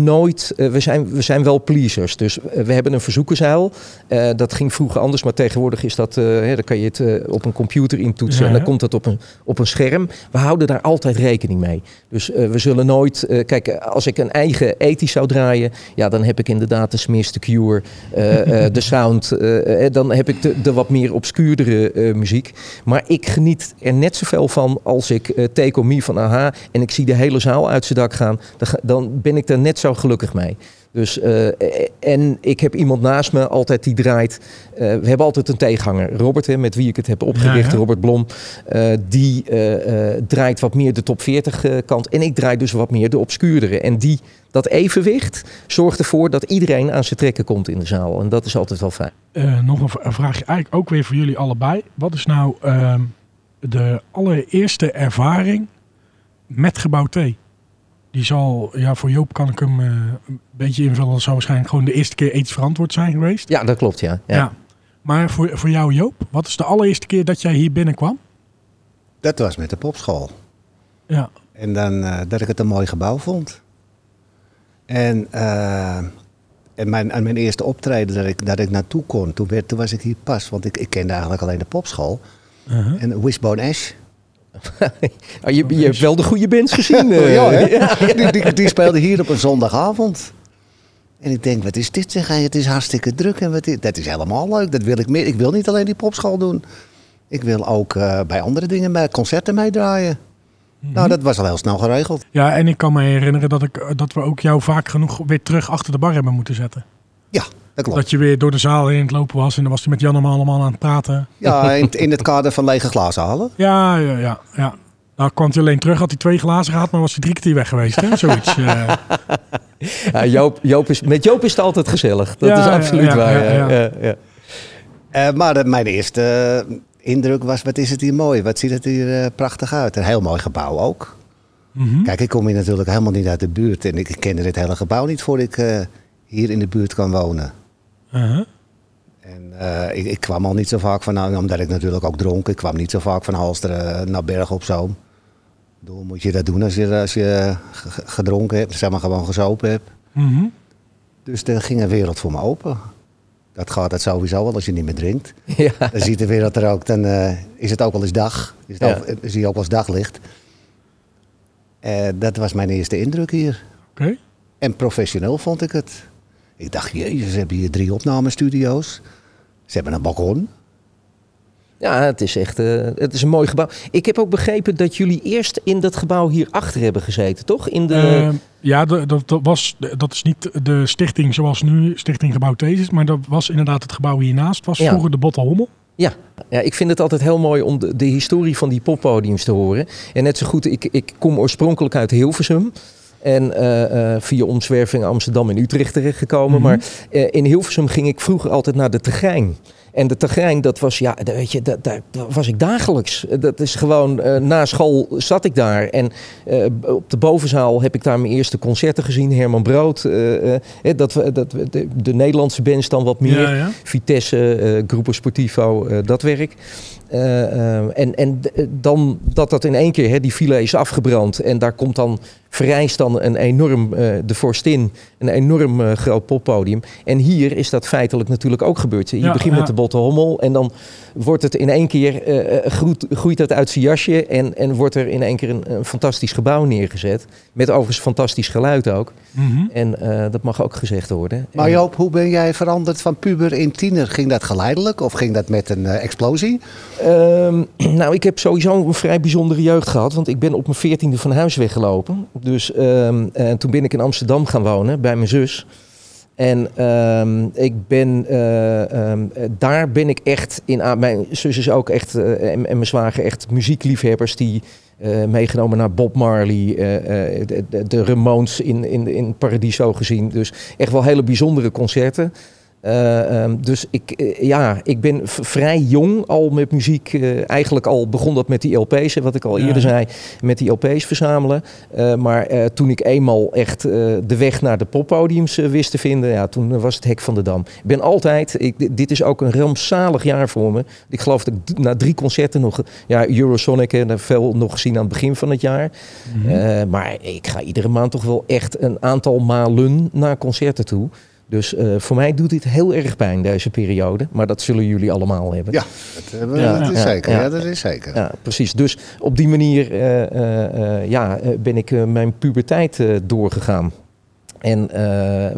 nooit, we, zijn, we zijn wel pleasers. Dus we hebben een verzoekenzuil. Dat ging vroeger anders, maar tegenwoordig is dat, hè, dan kan je het op een computer intoetsen en dan komt dat op een, op een scherm. We houden daar altijd rekening mee. Dus we zullen nooit, kijk, als ik een eigen ethisch zou draaien, ja, dan heb ik inderdaad de De Cure, eh, eh, (laughs) de Sound. eh, dan heb ik de, de wat meer obscuurdere muziek. Maar ik geniet er net zoveel van als ik Take On Me van AHA en ik zie de hele zaal uit zijn dak gaan. Dan, dan ben ik er net zo gelukkig mee. Dus, eh, en ik heb iemand naast me altijd die draait. Eh, we hebben altijd een tegenhanger. Robert, hè, met wie ik het heb opgericht, Ja, ja. Robert Blom. eh, die draait wat meer de top 40 eh, kant. En ik draai dus wat meer de obscuurdere. En die, dat evenwicht zorgt ervoor dat iedereen aan zijn trekken komt in de zaal. En dat is altijd wel fijn. Nog een vraagje, eigenlijk ook weer voor jullie allebei. Wat is nou ehm, de allereerste ervaring met gebouw T? Die zal, ja, voor Joop kan ik hem eh, een beetje invullen. Dat zou waarschijnlijk gewoon de eerste keer ethisch verantwoord zijn geweest. Ja, dat klopt, ja. ja. Maar voor, voor jou, Joop, wat is de allereerste keer dat jij hier binnenkwam? Dat was met de popschool. Ja, En dan eh, dat ik het een mooi gebouw vond. En, eh, en mijn, aan mijn eerste optreden dat ik, dat ik naartoe kon, toen, werd, toen was ik hier pas. Want ik, ik kende eigenlijk alleen de popschool. uh-huh. En Wishbone Ash. Oh, (laughs) je, je hebt wel de goede bands (laughs) gezien. eh. (laughs) ja, hè? Die, die, die speelde hier op een zondagavond. En ik denk, wat is dit zeg? Het is hartstikke druk. En wat is, dat is helemaal leuk. Dat wil ik meer. Ik wil niet alleen die popschool doen. Ik wil ook eh, bij andere dingen, bij concerten meedraaien. Nou, dat was al heel snel geregeld. ja, en ik kan me herinneren dat, ik, dat we ook jou vaak genoeg weer terug achter de bar hebben moeten zetten. Ja, dat klopt. Dat je weer door de zaal heen lopen was en dan was hij met Jan allemaal aan het praten. Ja, in, in het kader van lege glazen halen. Ja, ja, ja. ja. Nou kwam hij alleen terug, had hij twee glazen gehad, maar was hij drie keer weg geweest. Hè? Zoiets. (laughs) eh. Ja, Joop, Joop is, met Joop is het altijd gezellig. Dat Ja, is absoluut ja, waar. Eh, maar de- mijn eerste eh, indruk was, wat is het hier mooi. Wat ziet het hier eh, prachtig uit. Een heel mooi gebouw ook. Mhm. Kijk, ik kom hier natuurlijk helemaal niet uit de buurt. En ik kende dit hele gebouw niet voor ik eh, hier in de buurt kan wonen. Uh-huh. En eh, ik, ik kwam al niet zo vaak van, nou, omdat ik natuurlijk ook dronk. Ik kwam niet zo vaak van Halsteren eh, naar Berg op Zoom. Bedoel, moet je dat doen als je, als je gedronken hebt, zeg maar gewoon gezopen hebt. Mhm. Dus er ging een wereld voor me open. Dat gaat het sowieso wel als je niet meer drinkt. (laughs) Ja. Dan ziet de wereld er ook, dan eh, is het ook wel eens dag. Is het Ja. ook, zie je ook wel eens daglicht. Eh, dat was mijn eerste indruk hier. Oké. En professioneel vond ik het. Ik dacht, jezus, ze hebben hier drie opnamestudio's. Ze hebben een balkon. Ja, het is echt eh, het is een mooi gebouw. Ik heb ook begrepen dat jullie eerst in dat gebouw hierachter hebben gezeten, toch? In de, Ehm, ja, dat, dat, was, dat is niet de stichting zoals nu Stichting Gebouw Thesis, maar dat was inderdaad het gebouw hiernaast. was Ja. vroeger de Botte Hommel. Ja. ja, ik vind het altijd heel mooi om de, de historie van die poppodiums te horen. En net zo goed, ik, ik kom oorspronkelijk uit Hilversum. En eh, eh, via omzwerving Amsterdam en Utrecht terechtgekomen. Mhm. Maar eh, in Hilversum ging ik vroeger altijd naar de Tegrijn. En de Tegrijn, dat was, ja, weet je, dat, daar was ik dagelijks. Dat is gewoon, na school zat ik daar. En op de bovenzaal heb ik daar mijn eerste concerten gezien. Herman Brood, dat, dat, de, de Nederlandse bands dan wat meer. Ja, ja. Vitesse, Gruppo Sportivo, dat werk. Eh, eh, en en eh, dan dat dat in één keer, hè, die file is afgebrand. En daar komt dan, vereist dan een enorm, eh, de Forstin, een enorm groot poppodium. En hier is dat feitelijk natuurlijk ook gebeurd. Je Ja, begint ja. met de Botte Hommel en dan wordt het in één keer, groeit, groeit het uit zijn jasje. En, en wordt er in één keer een, een fantastisch gebouw neergezet. Met overigens fantastisch geluid ook. Mhm. En eh, dat mag ook gezegd worden. Maar Joop, hoe ben jij veranderd van puber in tiener? Ging dat geleidelijk of ging dat met een eh, explosie? Ehm, (clears throat) nou, ik heb sowieso een vrij bijzondere jeugd gehad. Want ik ben op mijn veertiende van huis weggelopen. Dus ehm, en toen ben ik in Amsterdam gaan wonen bij mijn zus. En ehm, ik ben, eh, daar ben ik echt in aan. Mijn zus is ook echt, en, en mijn zwager echt muziekliefhebbers die eh, meegenomen naar Bob Marley, eh, eh, de, de, Ramones in, in, in Paradiso gezien. Dus echt wel hele bijzondere concerten. Eh, ehm, dus ik, eh, ja, ik ben vrij jong al met muziek. eh, eigenlijk al begon dat met die LP's, hè, wat ik al Ja. eerder zei, met die LP's verzamelen. Maar toen ik eenmaal echt de weg naar de poppodiums wist te vinden, ja, toen was het hek van de dam. Ik ben altijd, ik, dit- is ook een rampzalig jaar voor me. Ik geloof dat ik na drie concerten nog, ja, Eurosonic en veel nog gezien aan het begin van het jaar. Mhm. Maar ik ga iedere maand toch wel echt een aantal malen naar concerten toe. Dus eh, voor mij doet dit heel erg pijn, deze periode. Maar dat zullen jullie allemaal hebben. Ja, dat, Ja, is zeker. ja. Ja, dat is zeker. Ja, precies. Dus op die manier eh, eh, ja, ben ik mijn puberteit doorgegaan. En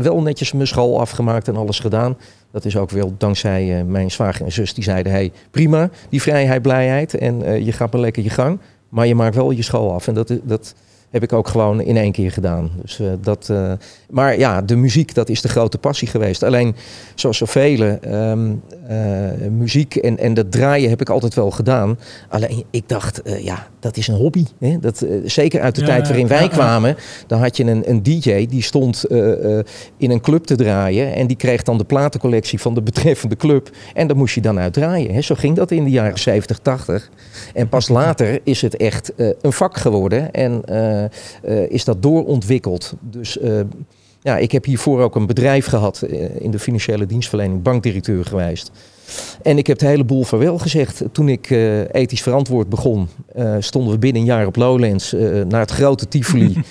wel netjes mijn school afgemaakt en alles gedaan. Dat is ook wel dankzij mijn zwager en zus. Die zeiden, hey, prima, die vrijheid, blijheid. En je gaat maar lekker je gang. Maar je maakt wel je school af. En dat, dat heb ik ook gewoon in één keer gedaan. Dus, eh, dat, eh, maar ja, de muziek, dat is de grote passie geweest. Alleen, zoals zoveel, ehm eh, muziek en, en dat draaien heb ik altijd wel gedaan. Alleen, ik dacht, ja, dat is een hobby. Hè? Dat, eh, zeker uit de Ja, tijd waarin wij ja, kwamen, dan had je een, een DJ die stond eh, eh, in een club te draaien. En die kreeg dan de platencollectie van de betreffende club. En daar moest je dan uit draaien. Hè? Zo ging dat in de jaren 70, 80. En pas later is het echt een vak geworden. En is dat doorontwikkeld. Dus ja, ik heb hiervoor ook een bedrijf gehad eh, in de financiële dienstverlening, bankdirecteur geweest. En ik heb de hele boel vaarwel gezegd. Toen ik eh, ethisch verantwoord begon, eh, stonden we binnen een jaar op Lowlands eh, naar het grote Tivoli. (laughs)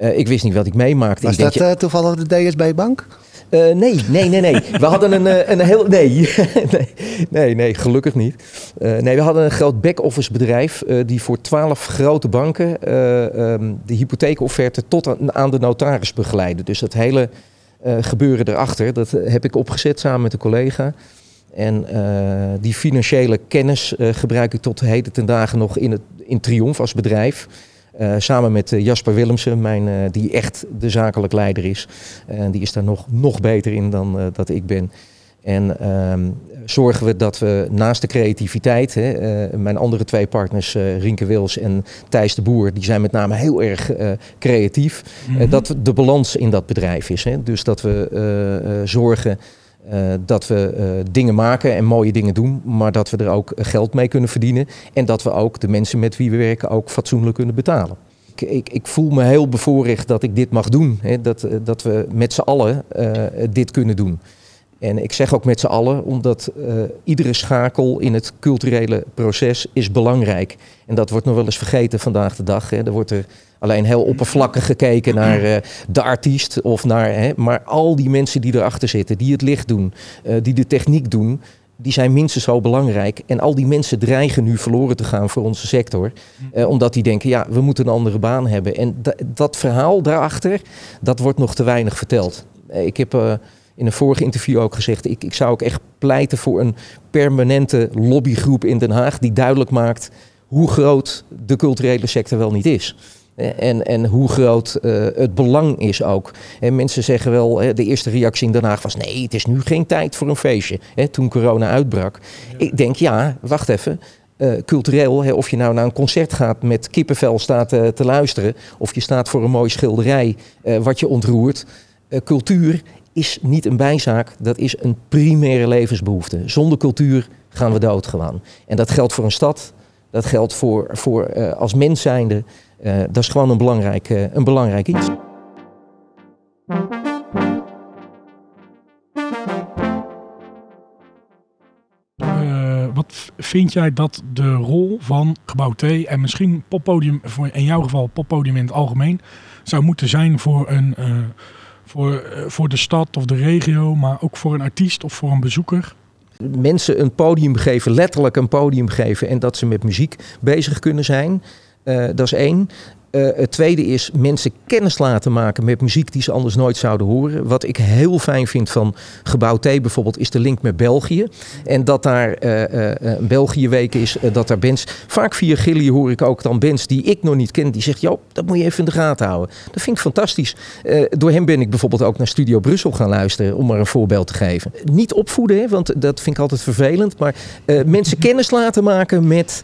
Eh, ik wist niet wat ik meemaakte. Was ik dat toevallig de DSB-bank? Eh, nee, nee, nee, nee. We hadden een, eh, een heel. (laughs) Nee, nee, nee, gelukkig niet. Eh, nee, we hadden een groot back-office bedrijf. eh, die voor twaalf grote banken. eh, ehm, de hypotheekofferte tot aan, de notaris begeleidde. Dus dat hele gebeuren erachter. dat heb ik opgezet samen met een collega. En die financiële kennis gebruik ik tot heden ten dagen nog in, het, in Triomf als bedrijf. Eh, samen met eh, Jasper Willemsen, mijn, eh, die echt de zakelijk leider is. En die is daar nog, nog beter in dan dat ik ben. En ehm, zorgen we dat we naast de creativiteit, hè, mijn andere twee partners, eh Rinke Wils en Thijs de Boer, die zijn met name heel erg creatief. Mhm. Dat de balans in dat bedrijf is. Hè. Dus dat we zorgen eh, dat we eh, dingen maken en mooie dingen doen, maar dat we er ook geld mee kunnen verdienen. En dat we ook de mensen met wie we werken ook fatsoenlijk kunnen betalen. Ik, ik, voel me heel bevoorrecht dat ik dit mag doen. Hè, dat, eh, dat we met z'n allen eh, dit kunnen doen. En ik zeg ook met z'n allen, omdat eh, iedere schakel in het culturele proces is belangrijk. En dat wordt nog wel eens vergeten vandaag de dag. Hè. Er wordt er alleen heel oppervlakkig gekeken naar eh, de artiest. Of naar, hè, maar al die mensen die erachter zitten, die het licht doen, eh, die de techniek doen, die zijn minstens zo belangrijk. En al die mensen dreigen nu verloren te gaan voor onze sector. Omdat die denken, ja, we moeten een andere baan hebben. En da- dat verhaal daarachter, dat wordt nog te weinig verteld. Ik heb in een vorig interview ook gezegd, ik, ik zou ook echt pleiten voor een permanente lobbygroep in Den Haag die duidelijk maakt hoe groot de culturele sector wel niet is. Eh, En, en hoe groot eh, het belang is ook. En mensen zeggen wel, de eerste reactie in Den Haag was... nee, het is nu geen tijd voor een feestje, hè, toen corona uitbrak. Ik denk, ja, wacht even. Eh, cultureel, hè, of je nou naar een concert gaat met kippenvel staat te luisteren... of je staat voor een mooie schilderij wat je ontroert. Cultuur is niet een bijzaak, dat is een primaire levensbehoefte. Zonder cultuur gaan we dood gewoon. En dat geldt voor een stad, dat geldt voor, voor eh, als mens zijnde... Eh, dat is gewoon een belangrijk, eh, een belangrijk iets. Wat vind jij dat de rol van Gebouw T en misschien poppodium, voor in jouw geval poppodium in het algemeen, zou moeten zijn voor, een, voor, eh, voor de stad of de regio, maar ook voor een artiest of voor een bezoeker? Mensen een podium geven, letterlijk een podium geven... en dat ze met muziek bezig kunnen zijn, Eh, dat is één. Eh, het tweede is mensen kennis laten maken met muziek die ze anders nooit zouden horen. Wat ik heel fijn vind van Gebouw T bijvoorbeeld is de link met België. En dat daar eh, eh, een België-week is, dat daar bands... Vaak via Gilly hoor ik ook dan bands die ik nog niet ken. Die zegt, joh, dat moet je even in de gaten houden. Dat vind ik fantastisch. Door hem ben ik bijvoorbeeld ook naar Studio Brussel gaan luisteren. Om maar een voorbeeld te geven. Niet opvoeden, want dat vind ik altijd vervelend. Maar mensen kennis laten maken met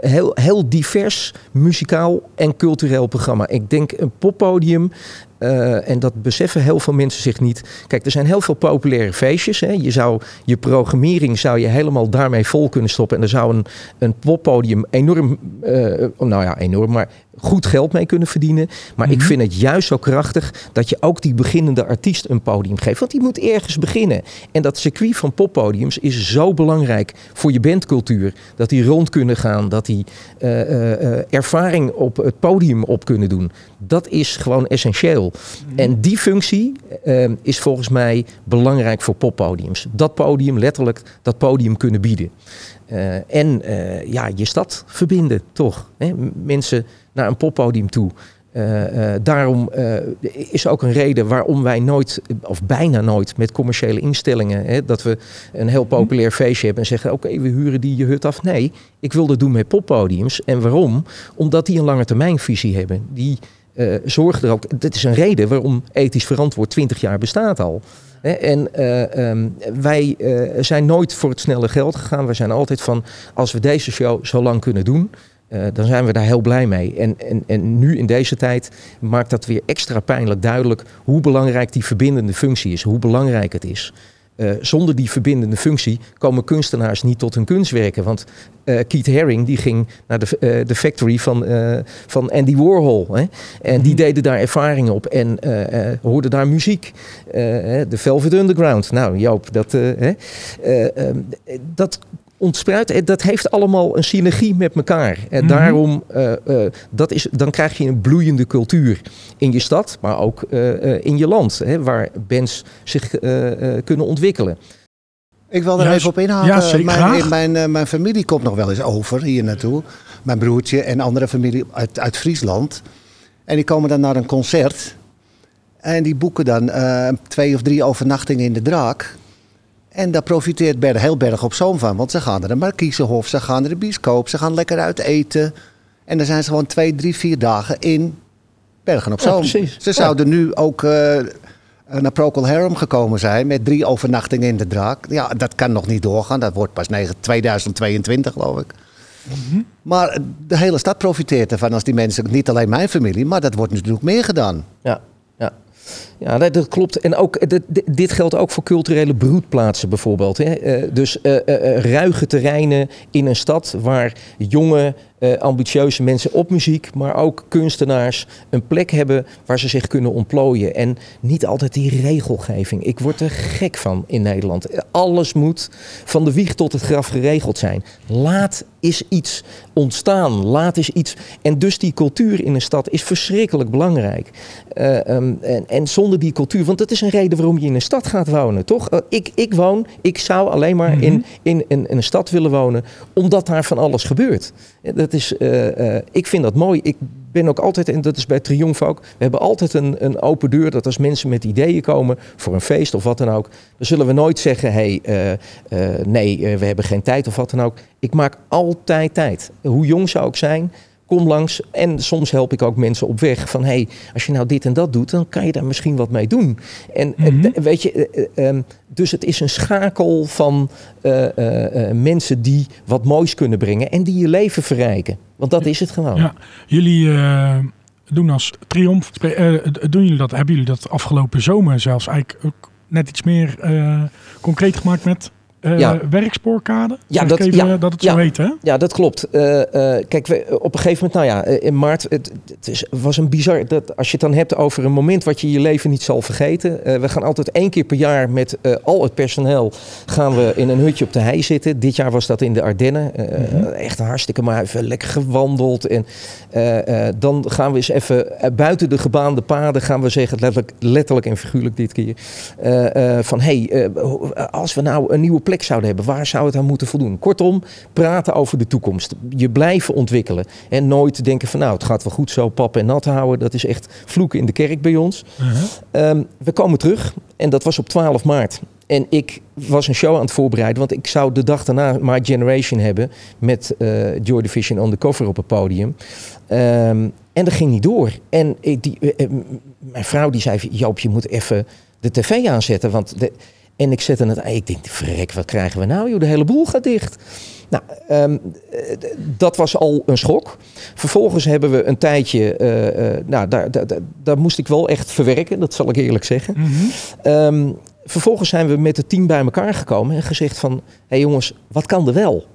heel, heel divers muzikaal en cultureel programma. Ik denk een poppodium. Eh, en dat beseffen heel veel mensen zich niet. Kijk, er zijn heel veel populaire feestjes. Hè. Je, zou, je programmering zou je helemaal daarmee vol kunnen stoppen. En er zou een, een poppodium enorm, eh, nou ja, enorm, maar goed geld mee kunnen verdienen. Maar ik Mhm. vind het juist zo krachtig dat je ook die beginnende artiest een podium geeft. Want die moet ergens beginnen. En dat circuit van poppodiums is zo belangrijk voor je bandcultuur. Dat die rond kunnen gaan, dat die eh, ervaring op het podium op kunnen doen. Dat is gewoon essentieel. En die functie eh, is volgens mij belangrijk voor poppodiums. Dat podium, letterlijk dat podium kunnen bieden. Eh, en eh, ja, je stad verbinden, toch? Hè? Mensen naar een poppodium toe. Eh, daarom is ook een reden waarom wij nooit, of bijna nooit, met commerciële instellingen, hè, dat we een heel populair feestje hebben en zeggen: Oké, we huren die je hut af. Nee, ik wil dat doen met poppodiums. En waarom? Omdat die een lange termijnvisie hebben. Die eh, zorgen er ook. Dat is een reden waarom ethisch verantwoord 20 jaar bestaat al. Hè, En eh, ehm, wij eh, zijn nooit voor het snelle geld gegaan. We zijn altijd van, als we deze show zo lang kunnen doen, dan zijn we daar heel blij mee. En, en, en nu in deze tijd maakt dat weer extra pijnlijk duidelijk hoe belangrijk die verbindende functie is. Hoe belangrijk het is. Eh, zonder die verbindende functie komen kunstenaars niet tot hun kunstwerken. Want eh Keith Haring die ging naar de, eh, de factory van, van Andy Warhol. Hè? En die deden daar ervaringen op en hoorden daar muziek. De Velvet Underground. Nou Joop, dat, eh, hè? Eh, ehm, dat ontspruit. Dat heeft allemaal een synergie met elkaar. En Mhm. daarom, eh, eh, dat is, dan krijg je een bloeiende cultuur in je stad, maar ook eh, eh, in je land, hè, waar bands zich eh, eh, kunnen ontwikkelen. Ik wil er Ja, even op inhaken. ja, zeker, mijn, graag. mijn, eh, mijn familie komt nog wel eens over hier naartoe. Mijn broertje en andere familie uit, uit Friesland. En die komen dan naar een concert. En die boeken dan eh, twee of drie overnachtingen in de Draak. En daar profiteert heel Berg op Zoom van. Want ze gaan naar de Markiezenhof, ze gaan naar de bioscoop, ze gaan lekker uit eten. En dan zijn ze gewoon twee, drie, vier dagen in Bergen op Zoom. Ze Ja. zouden nu ook eh, naar Procol Harum gekomen zijn met drie overnachtingen in de Draak. Ja, dat kan nog niet doorgaan. Dat wordt pas 9 2022, geloof ik. Maar de hele stad profiteert ervan als die mensen, niet alleen mijn familie, maar dat wordt natuurlijk meer gedaan. Ja, ja. Dat, klopt. En ook, eh, dit, geldt ook voor culturele broedplaatsen bijvoorbeeld. Hè. Eh, dus eh, ruige terreinen in een stad waar jonge, eh, ambitieuze mensen op muziek, maar ook kunstenaars een plek hebben waar ze zich kunnen ontplooien. En niet altijd die regelgeving. Ik word er gek van in Nederland. Alles moet van de wieg tot het graf geregeld zijn. Laat is iets ontstaan. Laat is iets. En dus die cultuur in een stad is verschrikkelijk belangrijk. Eh, ehm, en, en zonder die cultuur, want dat is een reden waarom je in een stad gaat wonen, toch? Eh, ik, ik woon, ik zou alleen maar Mhm. in, in, in, een stad willen wonen, omdat daar van alles gebeurt. Dat is, eh, eh, ik vind dat mooi. Ik ben ook altijd, en dat is bij Triomf ook, we hebben altijd een, een open deur dat als mensen met ideeën komen voor een feest of wat dan ook, dan zullen we nooit zeggen, hey, eh, nee, we hebben geen tijd of wat dan ook. Ik maak altijd tijd. Hoe jong ze ook zijn, kom langs. En soms help ik ook mensen op weg van, hey, als je nou dit en dat doet, dan kan je daar misschien wat mee doen. En Mhm. weet je, eh, eh, ehm, dus het is een schakel van eh, eh, eh, mensen die wat moois kunnen brengen en die je leven verrijken. Want dat is het gewoon. Ja. Jullie doen als Triomf, doen jullie dat, hebben jullie dat afgelopen zomer zelfs eigenlijk ook net iets meer concreet gemaakt met eh Ja. werkspoorkade? Ja, dat- even ja, dat het ja. zo heet, hè? Ja, dat klopt. Eh, eh, kijk, we, op een gegeven moment, nou ja, eh, in maart, het, het is, was een bizar, dat, als je het dan hebt over een moment wat je je leven niet zal vergeten. Eh, we gaan altijd één keer per jaar met eh, al het personeel gaan we in een hutje op de hei zitten. Dit jaar was dat in de Ardennen. Eh, Echt hartstikke maar even lekker gewandeld. En eh, eh, dan gaan we eens even eh, buiten de gebaande paden, gaan we zeggen, letterlijk, letterlijk en figuurlijk dit keer. eh, eh, van hé, hey, eh, als we nou een nieuwe plek zouden hebben, waar zou het aan moeten voldoen? Kortom, praten over de toekomst. Je blijven ontwikkelen. En nooit denken van nou, het gaat wel goed zo, pap en nat houden. Dat is echt vloeken in de kerk bij ons. Uh-huh. Ehm, we komen terug en dat was op 12 maart. En ik was een show aan het voorbereiden, want ik zou de dag daarna My Generation hebben met eh Joy Division on the cover op het podium. Ehm, en dat ging niet door. En ik, die, eh, eh, mijn vrouw die zei, Joop, je moet even de tv aanzetten. Want de, en ik zette het. Ik denk, verrek, wat krijgen we nou? Joh, de hele boel gaat dicht. Nou, ehm, eh, dat was al een schok. Vervolgens hebben we een tijdje, eh, eh, nou, daar, daar, daar, daar moest ik wel echt verwerken, dat zal ik eerlijk zeggen. Mhm. Ehm, vervolgens zijn we met het team bij elkaar gekomen en gezegd van... hé hey jongens, wat kan er wel?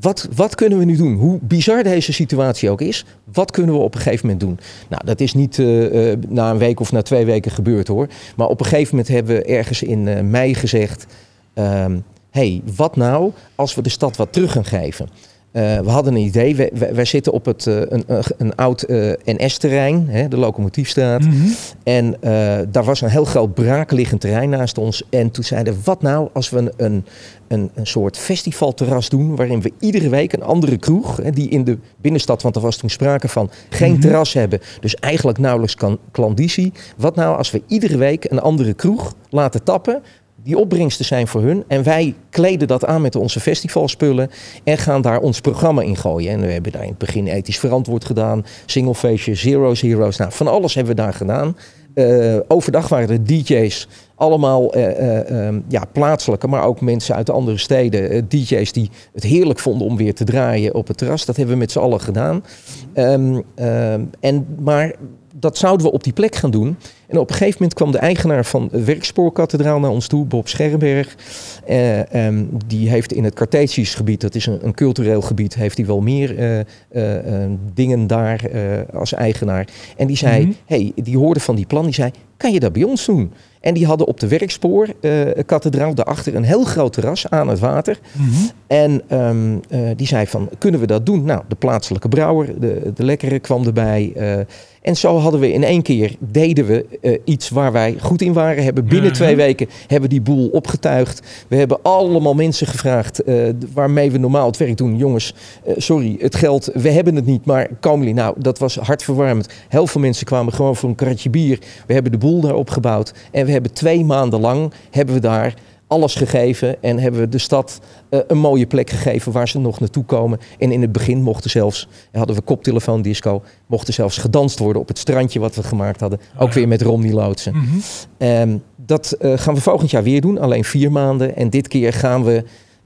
Wat, wat kunnen we nu doen? Hoe bizar deze situatie ook is, wat kunnen we op een gegeven moment doen? Nou, dat is niet eh, eh, na een week of na twee weken gebeurd hoor. Maar op een gegeven moment hebben we ergens in eh, mei gezegd... hé, hey, wat nou als we de stad wat terug gaan geven? Eh, we hadden een idee. Wij, wij, wij zitten op het, eh, een, een, oud eh, NS-terrein, de locomotiefstraat. Mhm. En daar was een heel groot braakliggend terrein naast ons. En toen zeiden we, wat nou als we een, een, een, een soort festivalterras doen... waarin we iedere week een andere kroeg... Hè, die in de binnenstad, want er was toen sprake van... geen Mhm. terras hebben, dus eigenlijk nauwelijks kan, klandizie. Wat nou als we iedere week een andere kroeg laten tappen... Die opbrengsten zijn voor hun. En wij kleden dat aan met onze festivalspullen. En gaan daar ons programma in gooien. En we hebben daar in het begin ethisch verantwoord gedaan. Singlefeestje, Zero's Heroes. Nou, van alles hebben we daar gedaan. Eh, overdag waren de DJ's allemaal eh, eh, ehm, ja, plaatselijke, maar ook mensen uit de andere steden. DJ's die het heerlijk vonden om weer te draaien op het terras. Dat hebben we met z'n allen gedaan. Ehm, ehm, en, maar dat zouden we op die plek gaan doen. En op een gegeven moment kwam de eigenaar van de Werkspoorkathedraal naar ons toe, Bob Scherrenberg. Eh, ehm, die heeft in het Cartesius gebied, dat is een, een cultureel gebied, heeft hij wel meer eh, eh, eh, dingen daar als eigenaar. En die zei, Mhm. hey, die hoorde van die plan, die zei, kan je dat bij ons doen? En die hadden op de Werkspoor eh, kathedraal daarachter een heel groot terras aan het water. Mhm. En ehm, eh, die zei van, kunnen we dat doen? Nou, de plaatselijke brouwer, de, de lekkere kwam erbij. eh, en zo hadden we in één keer, deden we iets waar wij goed in waren. Hebben binnen Mhm. twee weken hebben die boel opgetuigd. We hebben allemaal mensen gevraagd waarmee we normaal het werk doen. Jongens, sorry, het geld, we hebben het niet, maar komen jullie? Nou, dat was hartverwarmend. Heel veel mensen kwamen gewoon voor een kratje bier. We hebben de boel daar opgebouwd. En we hebben twee maanden lang, hebben we daar alles gegeven en hebben we de stad eh, een mooie plek gegeven waar ze nog naartoe komen. En in het begin mochten zelfs, hadden we koptelefoondisco, mochten zelfs gedanst worden op het strandje wat we gemaakt hadden. Ook ja. weer met Romney loodsen. Mhm. Ehm, dat eh, gaan we volgend jaar weer doen, alleen vier maanden. En dit keer gaan we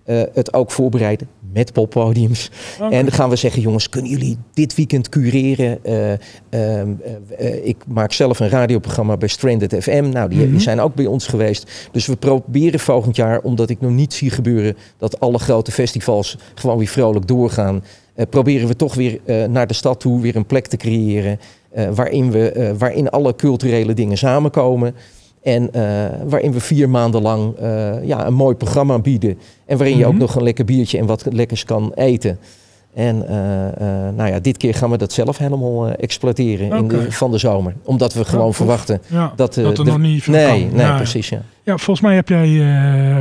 eh, het ook voorbereiden met poppodiums. Oké. En dan gaan we zeggen, jongens, kunnen jullie dit weekend cureren? Eh, ehm, eh, ik maak zelf een radioprogramma bij Stranded FM. Nou, die, Mhm. die zijn ook bij ons geweest. Dus we proberen volgend jaar, omdat ik nog niet zie gebeuren dat alle grote festivals gewoon weer vrolijk doorgaan. proberen we toch weer naar de stad toe weer een plek te creëren. waarin, we, waarin alle culturele dingen samenkomen. En eh, waarin we vier maanden lang eh, ja, een mooi programma bieden. En waarin je ook Mhm. nog een lekker biertje en wat lekkers kan eten. En eh, nou ja, dit keer gaan we dat zelf helemaal exploiteren in de, van de zomer. Omdat we gewoon verwachten Ja, dat, dat er de- nog niet veel Nee, kan. nee Ja, precies. Ja. Ja, volgens mij heb jij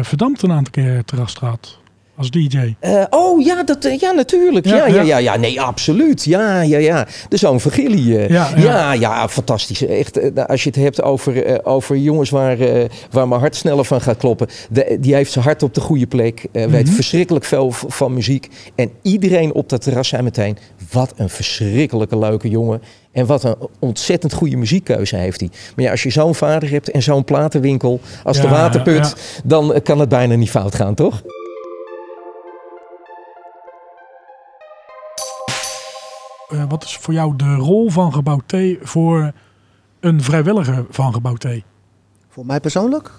Verdampt een aantal keer terras gehad. Als DJ? Eh, oh ja, dat, eh, ja natuurlijk. Ja, Ja, ja, ja. nee, absoluut. Ja, ja, ja. De zoon van Gilly. eh. Ja, ja, ja. fantastisch. Echt, als je het hebt over, over jongens waar, waar mijn hart sneller van gaat kloppen. De, die heeft zijn hart op de goede plek. eh, Weet Mhm. verschrikkelijk veel van muziek. En iedereen op dat terras zei meteen... wat een verschrikkelijke leuke jongen. En wat een ontzettend goede muziekkeuze heeft hij. Maar ja, als je zo'n vader hebt en zo'n platenwinkel als de Waterput... dan kan het bijna niet fout gaan, toch? Eh, wat is voor jou de rol van Gebouw T voor een vrijwilliger van Gebouw T? Voor mij persoonlijk?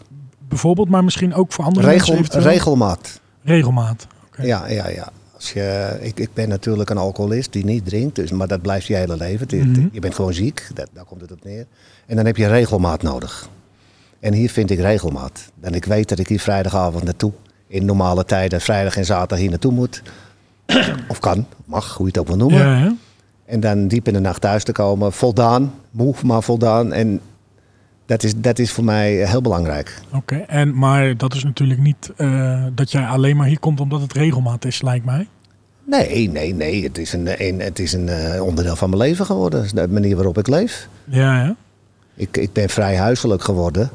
Bijvoorbeeld, maar misschien ook voor andere Regel, mensen regelmaat. Regelmaat. Ja, ja, ja. Als je, ik, ik ben natuurlijk een alcoholist die niet drinkt, dus, maar dat blijft je hele leven. Mhm. Je bent gewoon ziek, dat, daar komt het op neer. En dan heb je regelmaat nodig. En hier vind ik regelmaat. En ik weet dat ik hier vrijdagavond naartoe, in normale tijden, vrijdag en zaterdag hier naartoe moet. (clears throat) of kan, mag, hoe je het ook wil noemen. Ja? En dan diep in de nacht thuis te komen, voldaan, moe, maar voldaan. En dat is, dat is voor mij heel belangrijk. Oké. En Maar dat is natuurlijk niet eh, dat jij alleen maar hier komt omdat het regelmaat is, lijkt mij. Nee, nee, nee. Het is een, een, het is een eh, onderdeel van mijn leven geworden. De manier waarop ik leef. Ja, ja. Ik, ik ben vrij huiselijk geworden.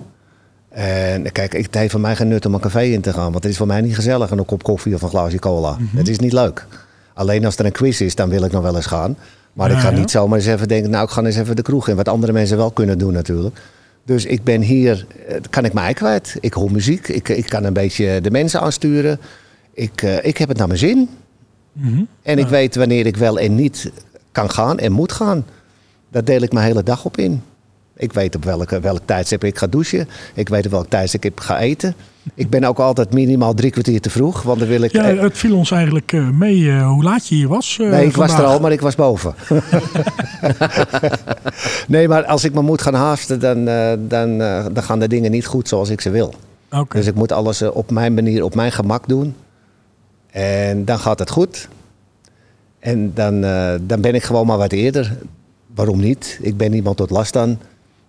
En kijk, het heeft voor mij geen nut om een café in te gaan. Want het is voor mij niet gezellig een kop koffie of een glaasje cola. Het is niet leuk. Alleen als er een quiz is, dan wil ik nog wel eens gaan. Maar Ja, ik ga niet zomaar eens even denken, nou ik ga eens even de kroeg in. Wat andere mensen wel kunnen doen natuurlijk. Dus ik ben hier, eh, kan ik mij kwijt. Ik hoor muziek, ik, ik kan een beetje de mensen aansturen. Ik, eh, ik heb het naar mijn zin. Mhm. En ik Ja. weet wanneer ik wel en niet kan gaan en moet gaan. Daar deel ik mijn hele dag op in. Ik weet op welke, welk tijdstip ik ga douchen. Ik weet op welk tijdstip ik ga eten. Ik ben ook altijd minimaal drie kwartier te vroeg. Want dan wil ik... Ja, het viel ons eigenlijk eh, mee eh, hoe laat je hier was. eh, nee, ik was er al, maar ik was boven. (laughs) nee, maar als ik me moet gaan haasten, dan, dan, dan gaan de dingen niet goed zoals ik ze wil. Dus ik moet alles op mijn manier, op mijn gemak doen. En dan gaat het goed. En dan, dan ben ik gewoon maar wat eerder. Waarom niet? Ik ben niemand tot last aan.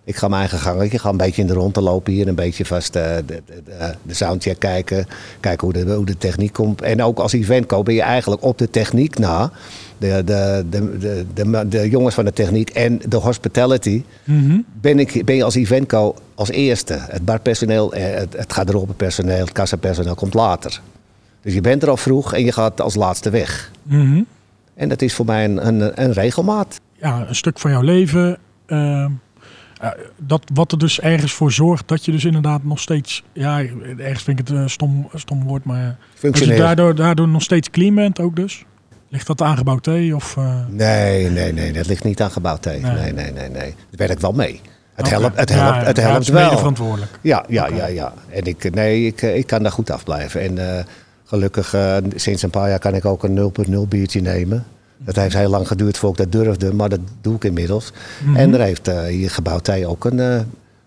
Ik ga mijn eigen gangetje, ga een beetje in de rondte lopen hier. Een beetje vast eh, de, de, de, de soundcheck kijken. Kijken hoe de, hoe de techniek komt. En ook als eventco ben je eigenlijk op de techniek na. De, de, de, de, de, jongens van de techniek en de hospitality Mhm. ben, ik, ben je als eventco als eerste. Het barpersoneel, eh, het, het garderobepersoneel, het kassapersoneel komt later. Dus je bent er al vroeg en je gaat als laatste weg. Mhm. En dat is voor mij een, een, een regelmaat. Ja, een stuk van jouw leven. eh, eh, dat, wat er dus ergens voor zorgt dat je dus inderdaad nog steeds... Ja, ergens vind ik het een stom, stom woord, maar... Dat je daardoor, daardoor nog steeds clean bent ook dus? Ligt dat aangebouwd thee of... eh, Nee, nee, nee, dat ligt niet aan gebouwd thee. Nee. Nee, nee, nee, nee. Daar werk ik wel mee. Het helpt, het Ja, helpt, ja, het ja, helpt mede wel. verantwoordelijk. Ja, ja, ja, ja. En ik, nee, ik, eh, ik kan daar goed afblijven. En eh, gelukkig, sinds een paar jaar kan ik ook een 0.0 biertje nemen. Dat heeft heel lang geduurd voordat ik dat durfde, maar dat doe ik inmiddels. Mhm. En er heeft eh, hier gebouwd thee ook een eh,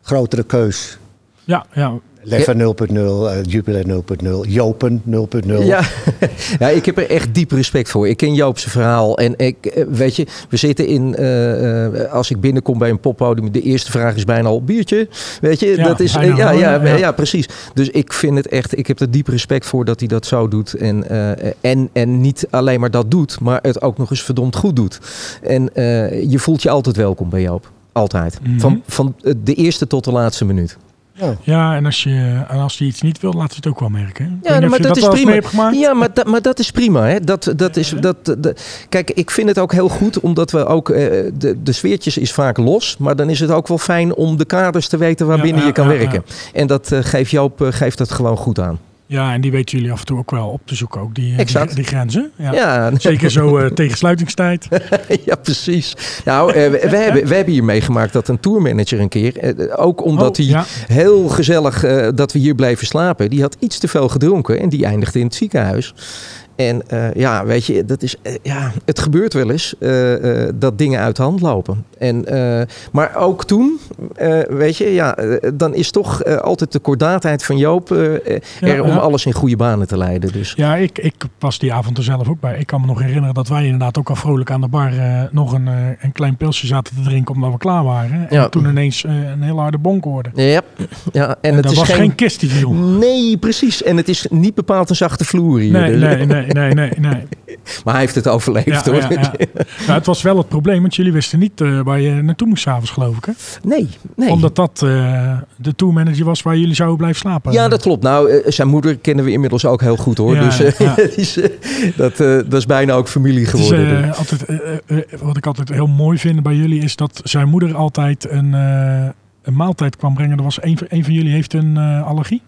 grotere keus. Ja, ja. Lever 0.0, eh, Jupiler 0.0, Jopen 0.0. Ja. (laughs) ja, ik heb er echt diep respect voor. Ik ken Joop zijn verhaal. En ik, eh, weet je, we zitten in, eh, eh, als ik binnenkom bij een poppodium, de eerste vraag is bijna al biertje. Weet je, Ja, dat is, ja, ja, ja. ja. precies. Dus ik vind het echt, ik heb er diep respect voor dat hij dat zo doet. En, eh, en, en niet alleen maar dat doet, maar het ook nog eens verdomd goed doet. En eh, je voelt je altijd welkom bij Joop. Altijd. Mhm. Van, van de eerste tot de laatste minuut. Ja. Ja, en als je, en als je iets niet wil, laat je het ook wel merken. Ja, maar dat is prima. Ja, maar, maar dat is prima. Hè? Dat, dat is, dat, dat- kijk, ik vind het ook heel goed, omdat we ook... eh, de, de sfeertjes is vaak los, maar dan is het ook wel fijn om de kaders te weten waarbinnen Ja, je kan werken. En dat eh, geeft Joop eh, geeft dat gewoon goed aan. Ja, en die weten jullie af en toe ook wel op te zoeken, ook die, eh, die, die grenzen. Ja. Ja, Zeker zo eh, tegen sluitingstijd. (laughs) ja, precies. Nou, eh, we, we hebben, we hebben hier meegemaakt dat een tourmanager een keer, ook omdat Oh, hij ja. heel gezellig dat we hier bleven slapen, die had iets te veel gedronken en die eindigde in het ziekenhuis. En ja, weet je, dat is, ja, het gebeurt wel eens dat dingen uit de hand lopen. En, eh, maar ook toen, eh, weet je, ja, eh, dan is toch altijd de kordaatheid van Joop Ja, er om ja. alles in goede banen te leiden. Dus Ja, ik, ik was die avond er zelf ook bij. Ik kan me nog herinneren dat wij inderdaad ook al vrolijk aan de bar nog een, een klein pilsje zaten te drinken omdat we klaar waren. En toen ineens een hele harde bonk hoorden. ja, ja, en, En het dat is was geen... geen. kist die viel. Nee, precies. En het is niet bepaald een zachte vloer hier. Nee, Dus- nee, nee, nee, nee, nee. (laughs) Maar hij heeft het overleefd hoor. ja, ja. (laughs) Nou, het was wel het probleem, want jullie wisten niet waar je naartoe moest s'avonds, geloof ik. Hè? Nee, nee. Omdat dat eh, de tourmanager was waar jullie zouden blijven slapen. Ja, dat klopt. Nou, eh, zijn moeder kennen we inmiddels ook heel goed hoor. Ja, dus eh, ja. (laughs) is, dat, dat is bijna ook familie geworden. eh, altijd, wat ik altijd heel mooi vind bij jullie is dat zijn moeder altijd een, een maaltijd kwam brengen. Er was een, van- een van jullie heeft een allergie.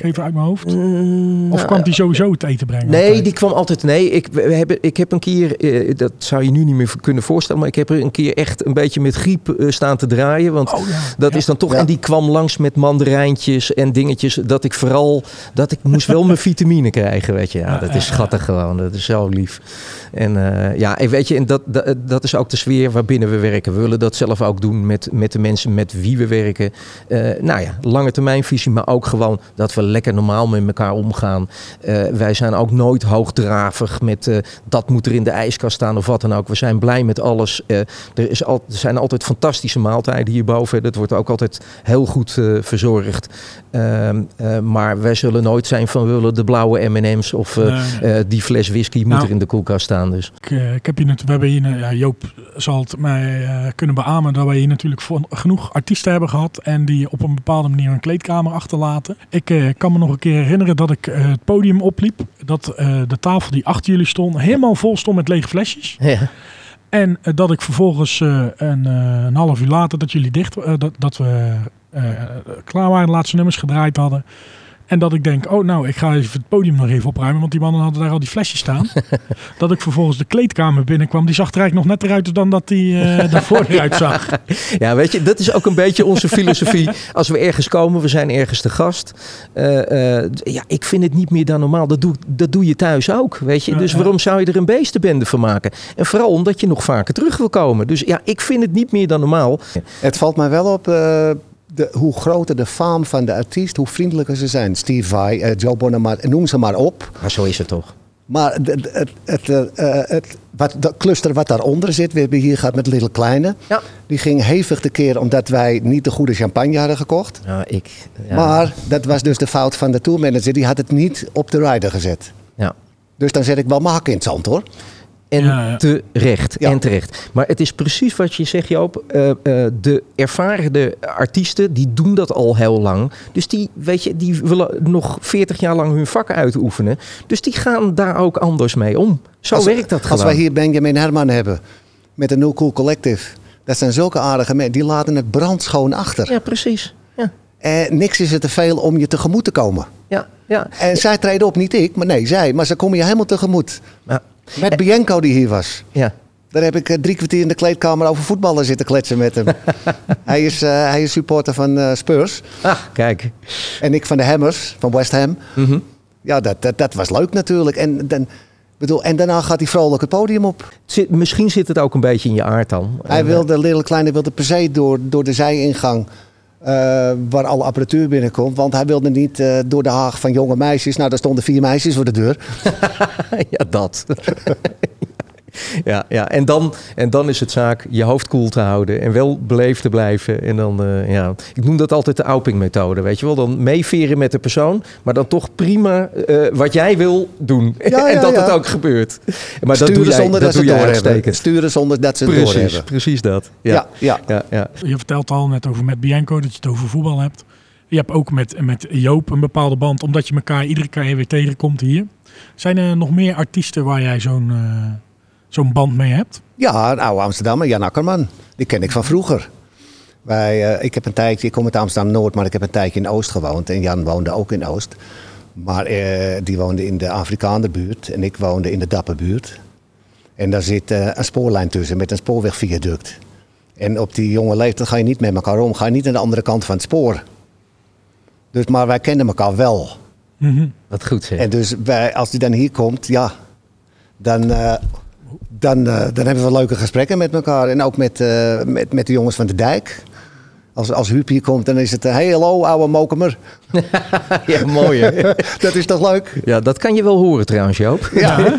Even uit mijn hoofd. Mm, Of nou, kwam die sowieso het eten brengen? Nee, altijd? die kwam altijd. Nee, ik, we hebben, ik heb een keer, eh, dat zou je nu niet meer kunnen voorstellen, maar ik heb er een keer echt een beetje met griep eh, staan te draaien. Want Oh ja. dat Ja. is dan toch. Ja. En die kwam langs met mandarijntjes en dingetjes. Dat ik vooral. Dat ik moest wel mijn (laughs) vitamine krijgen. Weet je. Ja, Ja, dat ja, is schattig gewoon. Dat is zo lief. En eh, ja, en weet je, en dat, dat, dat is ook de sfeer waarbinnen we werken. We willen dat zelf ook doen met, met de mensen met wie we werken. Eh, nou ja, lange termijnvisie, maar ook gewoon dat we lekker normaal met elkaar omgaan. Eh, wij zijn ook nooit hoogdravig met eh, dat moet er in de ijskast staan of wat dan ook. We zijn blij met alles. Eh, er, is al, er zijn altijd fantastische maaltijden hierboven. Dat wordt ook altijd heel goed verzorgd. Ehm, eh, maar wij zullen nooit zijn van we willen de blauwe M&M's of eh, Nee, eh, die fles whisky moet Nou. er in de koelkast staan. Dus. Ik, ik heb hier natuurlijk, we hebben hier, ja, Joop zal het mij kunnen beamen dat wij hier natuurlijk voor, genoeg artiesten hebben gehad en die op een bepaalde manier een kleedkamer achterlaten. Ik kan me nog een keer herinneren dat ik het podium opliep, dat de tafel die achter jullie stond helemaal vol stond met lege flesjes. Ja. En dat ik vervolgens een, een half uur later dat jullie dicht, dat, dat we klaar waren, de laatste nummers gedraaid hadden. En dat ik denk, oh nou, ik ga even het podium nog even opruimen, want die mannen hadden daar al die flesjes staan. (laughs) dat ik vervolgens de kleedkamer binnenkwam, die zag er eigenlijk nog net eruit dan dat die eh (laughs) daarvoor eruit zag. Ja, weet je, dat is ook een beetje onze filosofie. Als we ergens komen, we zijn ergens te gast. Eh, eh, ja, ik vind het niet meer dan normaal. Dat doe, dat doe je thuis ook, weet je. Dus waarom zou je er een beestenbende van maken? En vooral omdat je nog vaker terug wil komen. Dus ja, ik vind het niet meer dan normaal. Het valt mij wel op eh, de, hoe groter de faam van de artiest, hoe vriendelijker ze zijn. Steve Vai, eh, Joe Bonamar, noem ze maar op. Maar zo is het toch. Maar de- de- het, het, eh, eh, het, wat, dat cluster wat daaronder zit, we hebben hier gehad met Little Kleine. Ja. Die ging hevig tekeer omdat wij niet de goede champagne hadden gekocht. Ja, ik. Ja, Maar dat was dus de fout van de tourmanager. Die had het niet op de rider gezet. ja. Dus dan zet ik wel mijn hak in het zand hoor. En Ja, ja. terecht. Ja. En terecht. Maar het is precies wat je zegt, Joop. Eh, eh, de ervaren artiesten, die doen dat al heel lang. Dus die, weet je, die willen nog 40 jaar lang hun vak uitoefenen. Dus die gaan daar ook anders mee om. Zo Als- werkt dat gewoon. Als wij hier Benjamin Herman hebben met een No Cool Collective. Dat zijn zulke aardige mensen. Die laten het brandschoon achter. Ja, precies. Ja, En niks is er te veel om je tegemoet te komen. ja, ja. En zij treden op, niet ik, maar nee, zij. Maar ze komen je helemaal tegemoet. Ja. Met Bianco die hier was. ja. Daar heb ik eh, drie kwartier in de kleedkamer over voetballen zitten kletsen met hem. (laughs) hij, is, eh, hij is supporter van eh, Spurs. Ah, kijk. En ik van de Hammers, van West Ham. Mhm. Ja, dat, dat, dat was leuk natuurlijk. En, dan, bedoel, en daarna gaat hij vrolijk het podium op. Zit, misschien zit het ook een beetje in je aard dan. Hij wilde, Little Kleine wilde per se door, door de zijingang... eh, waar alle apparatuur binnenkomt. Want hij wilde niet eh, door de haag van jonge meisjes. Nou, daar stonden vier meisjes voor de deur. (laughs) ja, dat. (laughs) ja, ja. En, dan, en dan is het zaak je hoofd koel te houden en wel beleefd te blijven. En dan, eh, ja. Ik noem dat altijd de Auping-methode, weet je wel. Dan meeveren met de persoon, maar dan toch prima eh, wat jij wil doen. Ja, (laughs) en ja, dat ja. het ook gebeurt. Maar dat Sturen doe jij, zonder dat, dat doe ze het doorhebben. Sturen zonder dat ze het Precies, doorhebben. precies dat. Ja. Ja, ja. Ja, ja. Je vertelt al net over met Bianco dat je het over voetbal hebt. Je hebt ook met, met Joop een bepaalde band, omdat je elkaar iedere keer weer tegenkomt hier. Zijn er nog meer artiesten waar jij zo'n eh, zo'n band mee hebt? Ja, een oude Amsterdammer, Jan Akkerman. Die ken ik van vroeger. Wij, eh, ik heb een tijdje, ik kom uit Amsterdam-Noord, maar ik heb een tijdje in Oost gewoond. En Jan woonde ook in Oost. Maar eh, die woonde in de Afrikaanderbuurt en ik woonde in de Dapperbuurt. En daar zit eh, een spoorlijn tussen met een spoorwegviaduct. En op die jonge leeftijd ga je niet met elkaar om, ga je niet aan de andere kant van het spoor. Dus, maar wij kennen elkaar wel. Mhm. Wat goed zeg. En dus wij, als die dan hier komt, ja, dan, eh, dan, eh, dan hebben we leuke gesprekken met elkaar. En ook met, eh, met, met de jongens van de dijk. Als, als Huub hier komt, dan is het... Hey, hallo, ouwe mokemer. (laughs) Ja, mooi hè? (laughs) Dat is toch leuk? Ja, dat kan je wel horen trouwens, Joop. (laughs) Ja.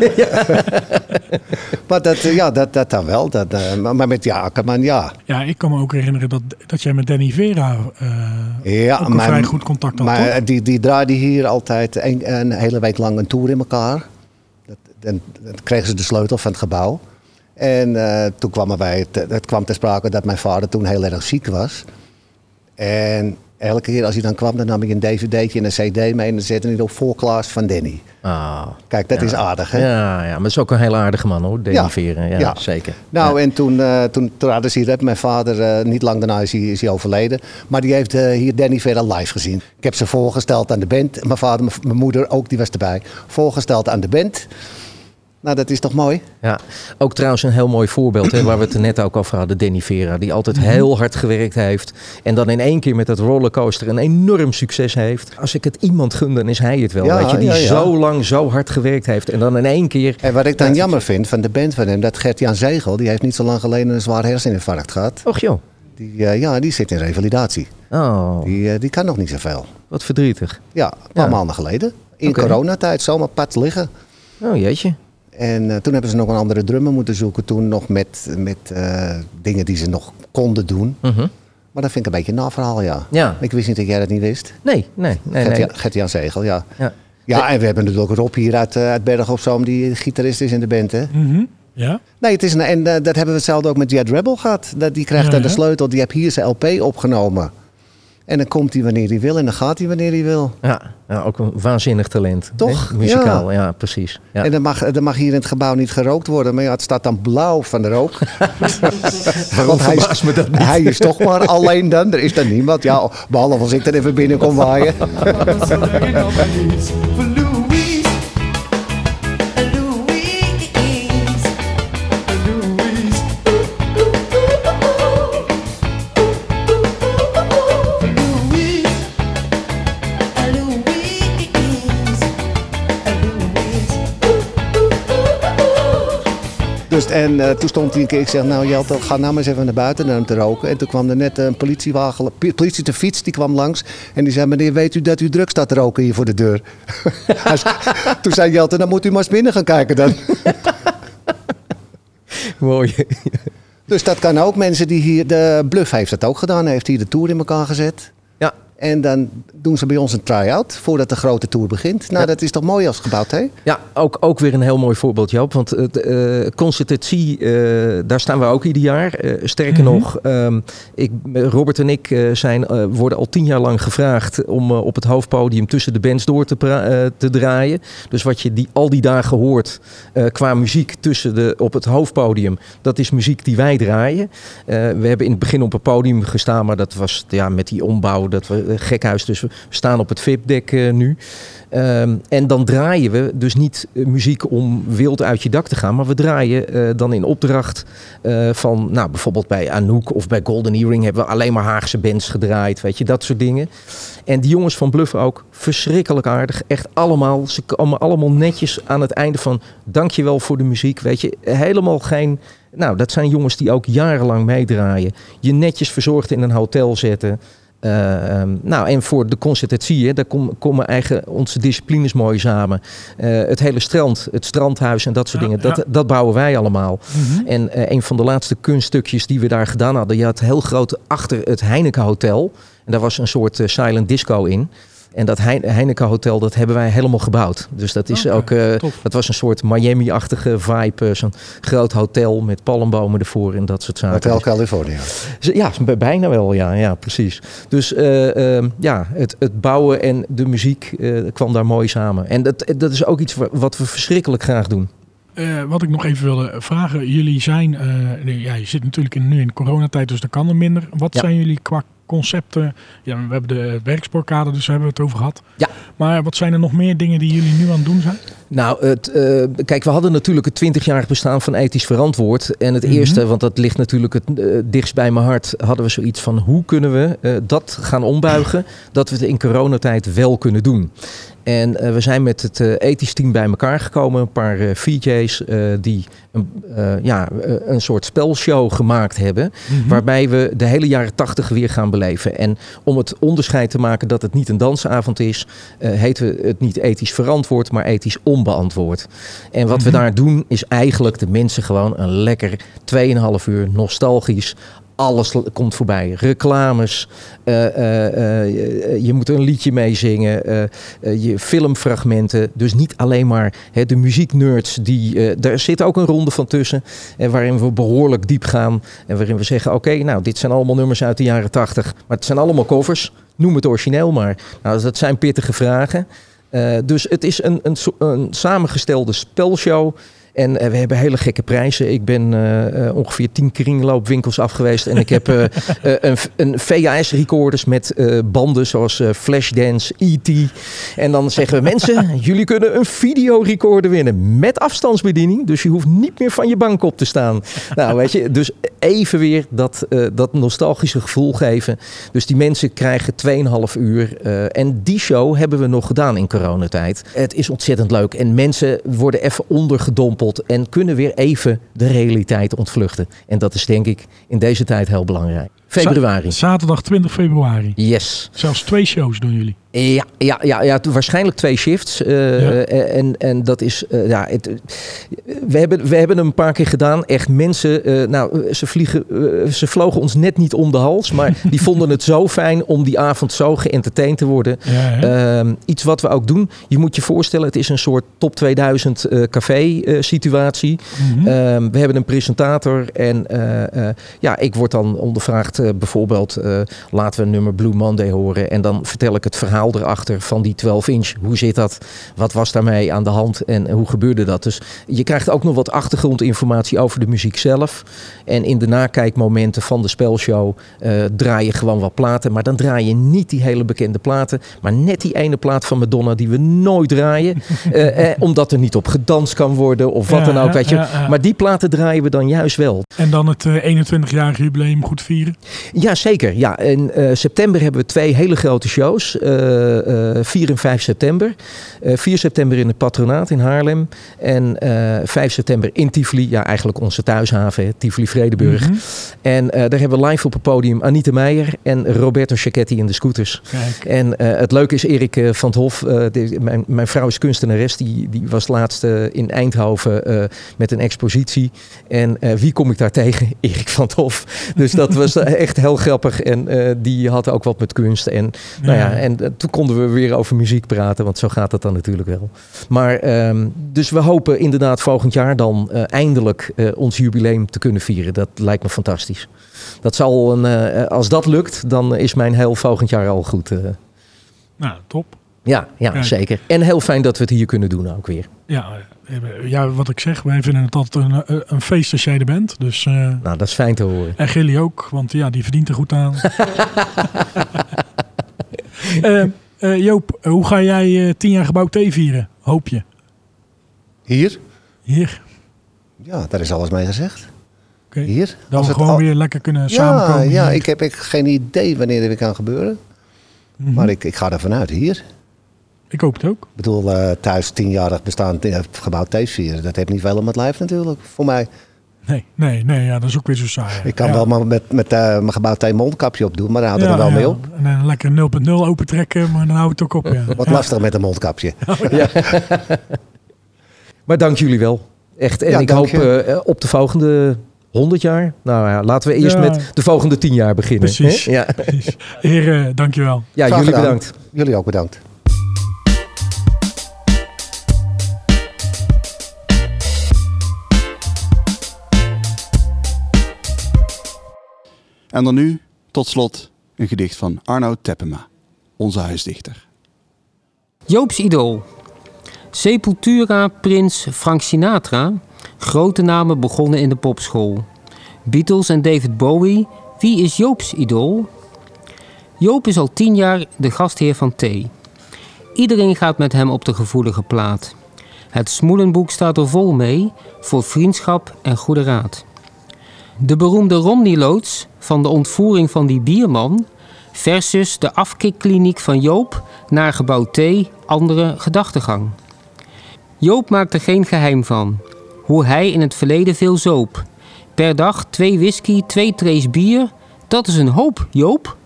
maar dat, eh, ja, dat, dat dan wel. Dat, eh, maar met ja, man, ja. Ja, ik kan me ook herinneren dat, dat jij met Danny Vera eh, Ja, ook een maar- vrij goed contact had, Maar toch? die, die draaide hier altijd een, een hele week lang een tour in elkaar. Dat, en, dan kregen ze de sleutel van het gebouw. En eh, toen kwam er bij, het, kwam ter sprake dat mijn vader toen heel erg ziek was. En elke keer als hij dan kwam, dan nam ik een dvd'tje en een cd mee en dan zette hij op voorklaas van Danny. Ah, Kijk, dat Ja. is aardig, hè? ja, ja, maar het is ook een heel aardige man hoor, Danny Ja. Veren. Ja, Ja. zeker. Nou, en toen, eh toen traden ze hier op. Mijn vader, eh, niet lang daarna is hij, is hij overleden. Maar die heeft hier Danny Vera live gezien. Ik heb ze voorgesteld aan de band. Mijn vader, mijn moeder ook, die was erbij. Voorgesteld aan de band. Nou, dat is toch mooi? Ja, ook trouwens een heel mooi voorbeeld hè, waar we het er net ook over hadden. Danny Vera, die altijd heel hard gewerkt heeft. En dan in één keer met dat rollercoaster een enorm succes heeft. Als ik het iemand gun, dan is hij het wel. Ja, weet je, die ja, ja. zo lang zo hard gewerkt heeft. En dan in één keer... En wat ik dan jammer vind van de band van hem, dat Gert-Jan Zegel, die heeft niet zo lang geleden een zwaar herseninfarct gehad. Och joh. Die, eh, ja, die zit in revalidatie. Oh, Die, eh, die kan nog niet zoveel. wat verdrietig. Ja, een paar maanden geleden. In coronatijd, zomaar pad liggen. Oh jeetje. En eh, toen hebben ze nog een andere drummer moeten zoeken. Toen nog met, met eh, dingen die ze nog konden doen. Mhm. Maar dat vind ik een beetje een naverhaal, ja. Ja. Ik wist niet dat jij dat niet wist. Nee, nee, nee. nee. Gert-Jan Gert-Jan Zegel, ja. Ja. Ja, en we hebben natuurlijk Rob hier uit, eh, uit Berg op Zoom, die gitarist is in de band, hè? Mhm. Ja? Nee, het is een, en dat hebben we hetzelfde ook met Jet Rebel gehad. Dat, die krijgt Ja, dan de sleutel, die heeft hier zijn LP opgenomen. En dan komt hij wanneer hij wil en dan gaat hij wanneer hij wil. Ja, ja, ook een waanzinnig talent. Toch? hè? Muzikaal, ja, precies. Ja. En dan mag, dan mag hier in het gebouw niet gerookt worden. Maar ja, het staat dan blauw van de rook. (laughs) (laughs) Want hij is, me dat niet? hij is toch maar alleen dan. Er is dan niemand. Ja, behalve als ik er even binnen kom waaien. (laughs) Dus, en eh, toen stond hij een keer, ik zeg, nou Jelte, ga nou maar eens even naar buiten naar hem te roken. En toen kwam er net een politiewagen, politie te fiets, die kwam langs. En die zei, meneer, weet u dat u druk staat te roken hier voor de deur? (laughs) Toen zei Jelte, dan moet u maar eens binnen gaan kijken dan. (laughs) Mooi. Dus dat kan ook. Mensen die hier, de Bluff heeft dat ook gedaan, heeft hier de tour in elkaar gezet. En dan doen ze bij ons een try-out voordat de grote tour begint. Nou, Ja. dat is toch mooi als gebouwd, hè? Ja, ook, ook weer een heel mooi voorbeeld, Joop. Want het eh concertatie, eh, daar staan we ook ieder jaar. Eh, sterker Mhm. nog, ehm, ik, Robert en ik eh, zijn, eh, worden al tien jaar lang gevraagd om eh, op het hoofdpodium tussen de bands door te, eh, te draaien. Dus wat je die, al die dagen hoort eh, qua muziek tussen de, op het hoofdpodium, dat is muziek die wij draaien. Eh, we hebben in het begin op een podium gestaan, maar dat was ja, met die ombouw, dat we eh, gekhuis. Dus we staan op het VIP-dek eh, nu. Ehm, en dan draaien we dus niet eh, muziek om wild uit je dak te gaan, maar we draaien eh, dan in opdracht eh, van, nou bijvoorbeeld bij Anouk of bij Golden Earring hebben we alleen maar Haagse bands gedraaid, weet je, dat soort dingen. En die jongens van Bluff ook, verschrikkelijk aardig, echt allemaal, ze komen allemaal netjes aan het einde van, dankjewel voor de muziek, weet je, helemaal geen, nou dat zijn jongens die ook jarenlang meedraaien, je netjes verzorgd in een hotel zetten. Eh, ehm, nou, en voor de concertatie, daar kom- komen eigen onze disciplines mooi samen. Eh, het hele strand, het strandhuis en dat soort Ja, dingen, dat, ja. dat bouwen wij allemaal. Mhm. En eh, een van de laatste kunststukjes die we daar gedaan hadden, je had heel groot achter het Heineken Hotel. En daar was een soort silent disco in. En dat Hein- Heineken Hotel, dat hebben wij helemaal gebouwd. Dus dat is ook, eh, dat was een soort Miami-achtige vibe. eh, Zo'n groot hotel met palmbomen ervoor en dat soort zaken. Hotel California. Z- Ja, bijna wel, ja, ja precies. Dus eh, ehm, ja, het, het bouwen en de muziek eh, kwam daar mooi samen. En dat, dat is ook iets wa- wat we verschrikkelijk graag doen. Eh, wat ik nog even wilde vragen. Jullie zijn, eh, nu, ja, je zit natuurlijk in, nu in coronatijd, dus dat kan er minder. Wat Ja. zijn jullie qua concepten? Ja, we hebben de werkspoorkader, dus daar hebben we het over gehad. Ja. Maar wat zijn er nog meer dingen die jullie nu aan het doen zijn? Nou, het, eh, kijk, we hadden natuurlijk het 20-jarig bestaan van ethisch verantwoord. En het Mhm. eerste, want dat ligt natuurlijk het eh, dichtst bij mijn hart, hadden we zoiets van hoe kunnen we eh, dat gaan ombuigen, dat we het in coronatijd wel kunnen doen. En eh, we zijn met het eh, ethisch team bij elkaar gekomen. Een paar eh, VJ's die een, ja, een soort spelshow gemaakt hebben. Mhm. Waarbij we de hele jaren tachtig weer gaan beleven. En om het onderscheid te maken dat het niet een dansavond is, heten we het niet ethisch verantwoord, maar ethisch onbeantwoord. En wat we Mhm. daar doen is eigenlijk de mensen gewoon een lekker 2,5 uur nostalgisch. Alles komt voorbij. Reclames. eh, eh, eh, je, moet een liedje meezingen. je filmfragmenten. Dus niet alleen maar hè, de muzieknerds. Die, daar zit ook een ronde van tussen. En waarin we behoorlijk diep gaan. En waarin we zeggen: oké, nou, dit zijn allemaal nummers uit de jaren 80. Maar het zijn allemaal covers. Noem het origineel maar. Nou, dat zijn pittige vragen. Dus het is een, een, een samengestelde spelshow. En eh, we hebben hele gekke prijzen. Ik ben eh, eh, ongeveer tien kringloopwinkels af geweest. En ik heb (laughs) een, een VHS-recorders met banden zoals Flashdance, E.T. En dan zeggen we (laughs) mensen, jullie kunnen een videorecorder winnen met afstandsbediening. Dus je hoeft niet meer van je bank op te staan. (laughs) Nou, weet je, dus even weer dat, dat nostalgische gevoel geven. Dus die mensen krijgen 2,5 uur. en die show hebben we nog gedaan in coronatijd. Het is ontzettend leuk. En mensen worden even ondergedompeld en kunnen weer even de realiteit ontvluchten. En dat is denk ik in deze tijd heel belangrijk. Februari. Zaterdag 20 februari. Yes. Zelfs twee shows doen jullie. Ja, ja, ja, ja, waarschijnlijk twee shifts. eh, Ja. eh, en, en dat is, eh, ja, het, we, hebben, we hebben hem een paar keer gedaan. Echt mensen, nou, ze, vliegen, ze vlogen ons net niet om de hals. Maar (laughs) die vonden het zo fijn om die avond zo geëntertained te worden. Ja? Ehm, iets wat we ook doen. Je moet je voorstellen, het is een soort top 2000 eh, café situatie. Mhm. Ehm, we hebben een presentator en ja, ik word dan ondervraagd eh, bijvoorbeeld, eh, laten we een nummer Blue Monday horen en dan vertel ik het verhaal erachter van die 12 inch. Hoe zit dat? Wat was daarmee aan de hand en hoe gebeurde dat? Dus je krijgt ook nog wat achtergrondinformatie over de muziek zelf. En in de nakijkmomenten van de spelshow eh, draai je gewoon wat platen, maar dan draai je niet die hele bekende platen, maar net die ene plaat van Madonna die we nooit draaien, (laughs) eh, eh, omdat er niet op gedanst kan worden of wat Ja, dan ook, weet je. ja, ja. Maar die platen draaien we dan juist wel. En dan het eh, 21-jarige jubileum goed vieren. Ja, zeker. Ja, in eh, september hebben we twee hele grote shows. eh, eh, 4 en 5 september. Eh 4 september in het patronaat in Haarlem. En eh 5 september in Tivoli. Ja, eigenlijk onze thuishaven, hè, Tivoli Vredeburg. Mhm. En eh, daar hebben we live op het podium Anita Meijer en Roberto Cicchetti in de scooters. Kijk. En eh, het leuke is, Erik eh, van het Hof, eh, mijn, mijn vrouw is kunstenares, die, die was laatst eh, in Eindhoven eh, met een expositie. En eh, wie kom ik daar (laughs) tegen? Erik van het Hof. Dus dat was eh, (laughs) echt heel grappig. En eh, die had ook wat met kunst. En, nou ja, en eh, toen konden we weer over muziek praten, want zo gaat het dan natuurlijk wel. Maar ehm, dus we hopen inderdaad volgend jaar dan eh, eindelijk eh, ons jubileum te kunnen vieren. Dat lijkt me fantastisch. Dat zal een, eh, als dat lukt, dan is mijn heel volgend jaar al goed. eh. Nou, top. Ja, ja Kijk. zeker. En heel fijn dat we het hier kunnen doen ook weer. Ja, eh, ja, wat ik zeg, wij vinden het altijd een, eh, een feest als jij er bent. Dus, eh, Nou, dat is fijn te horen. en Gilly ook, want ja, die verdient er goed aan. (laughs) (laughs) Eh, eh, Joop, hoe ga jij eh, tien jaar gebouw T vieren? Hoop je? Hier? Hier. Ja, daar is alles mee gezegd. Oké. Hier? Dat Als we gewoon al- weer lekker kunnen Ja, samenkomen. ja ik heb ik geen idee wanneer dit weer kan gebeuren. Mhm. Maar ik, ik ga er vanuit hier. Ik hoop het ook. Ik bedoel, eh, thuis tienjarig bestaan eh, gebouw T vieren. Dat heeft niet veel om het lijf natuurlijk, voor mij. Nee, nee, nee, ja, dat is ook weer zo saai. Ik kan ja. wel maar met, met eh, mijn gebouw T mondkapje op doen, maar daar houdt het er wel mee op. En dan lekker 0.0 opentrekken, maar dan houdt het ook op. Ja. Wat lastig met een mondkapje. (laughs) (laughs) Maar dank jullie wel. Echt. En Ja, ik hoop eh, op de volgende 100 jaar. Nou ja, laten we eerst Ja. met de volgende 10 jaar beginnen. Precies. hè? Ja, Precies. Heren, dankjewel. ja Graag jullie gedaan. bedankt. Jullie ook bedankt. En dan nu, tot slot, een gedicht van Arno Teppema, onze huisdichter. Joop's idool. Sepultura, Prins, Frank Sinatra. Grote namen begonnen in de popschool. Beatles en David Bowie. Wie is Joop's idool? Joop is al tien jaar de gastheer van T. Iedereen gaat met hem op de gevoelige plaat. Het smoelenboek staat er vol mee voor vriendschap en goede raad. De beroemde Romney-loods van de ontvoering van die bierman Versus de afkikkliniek van Joop naar gebouw T, andere gedachtegang. Joop maakt er geen geheim van. Hoe hij in het verleden veel zoop. Per dag twee whisky, twee trays bier. Dat is een hoop, Joop.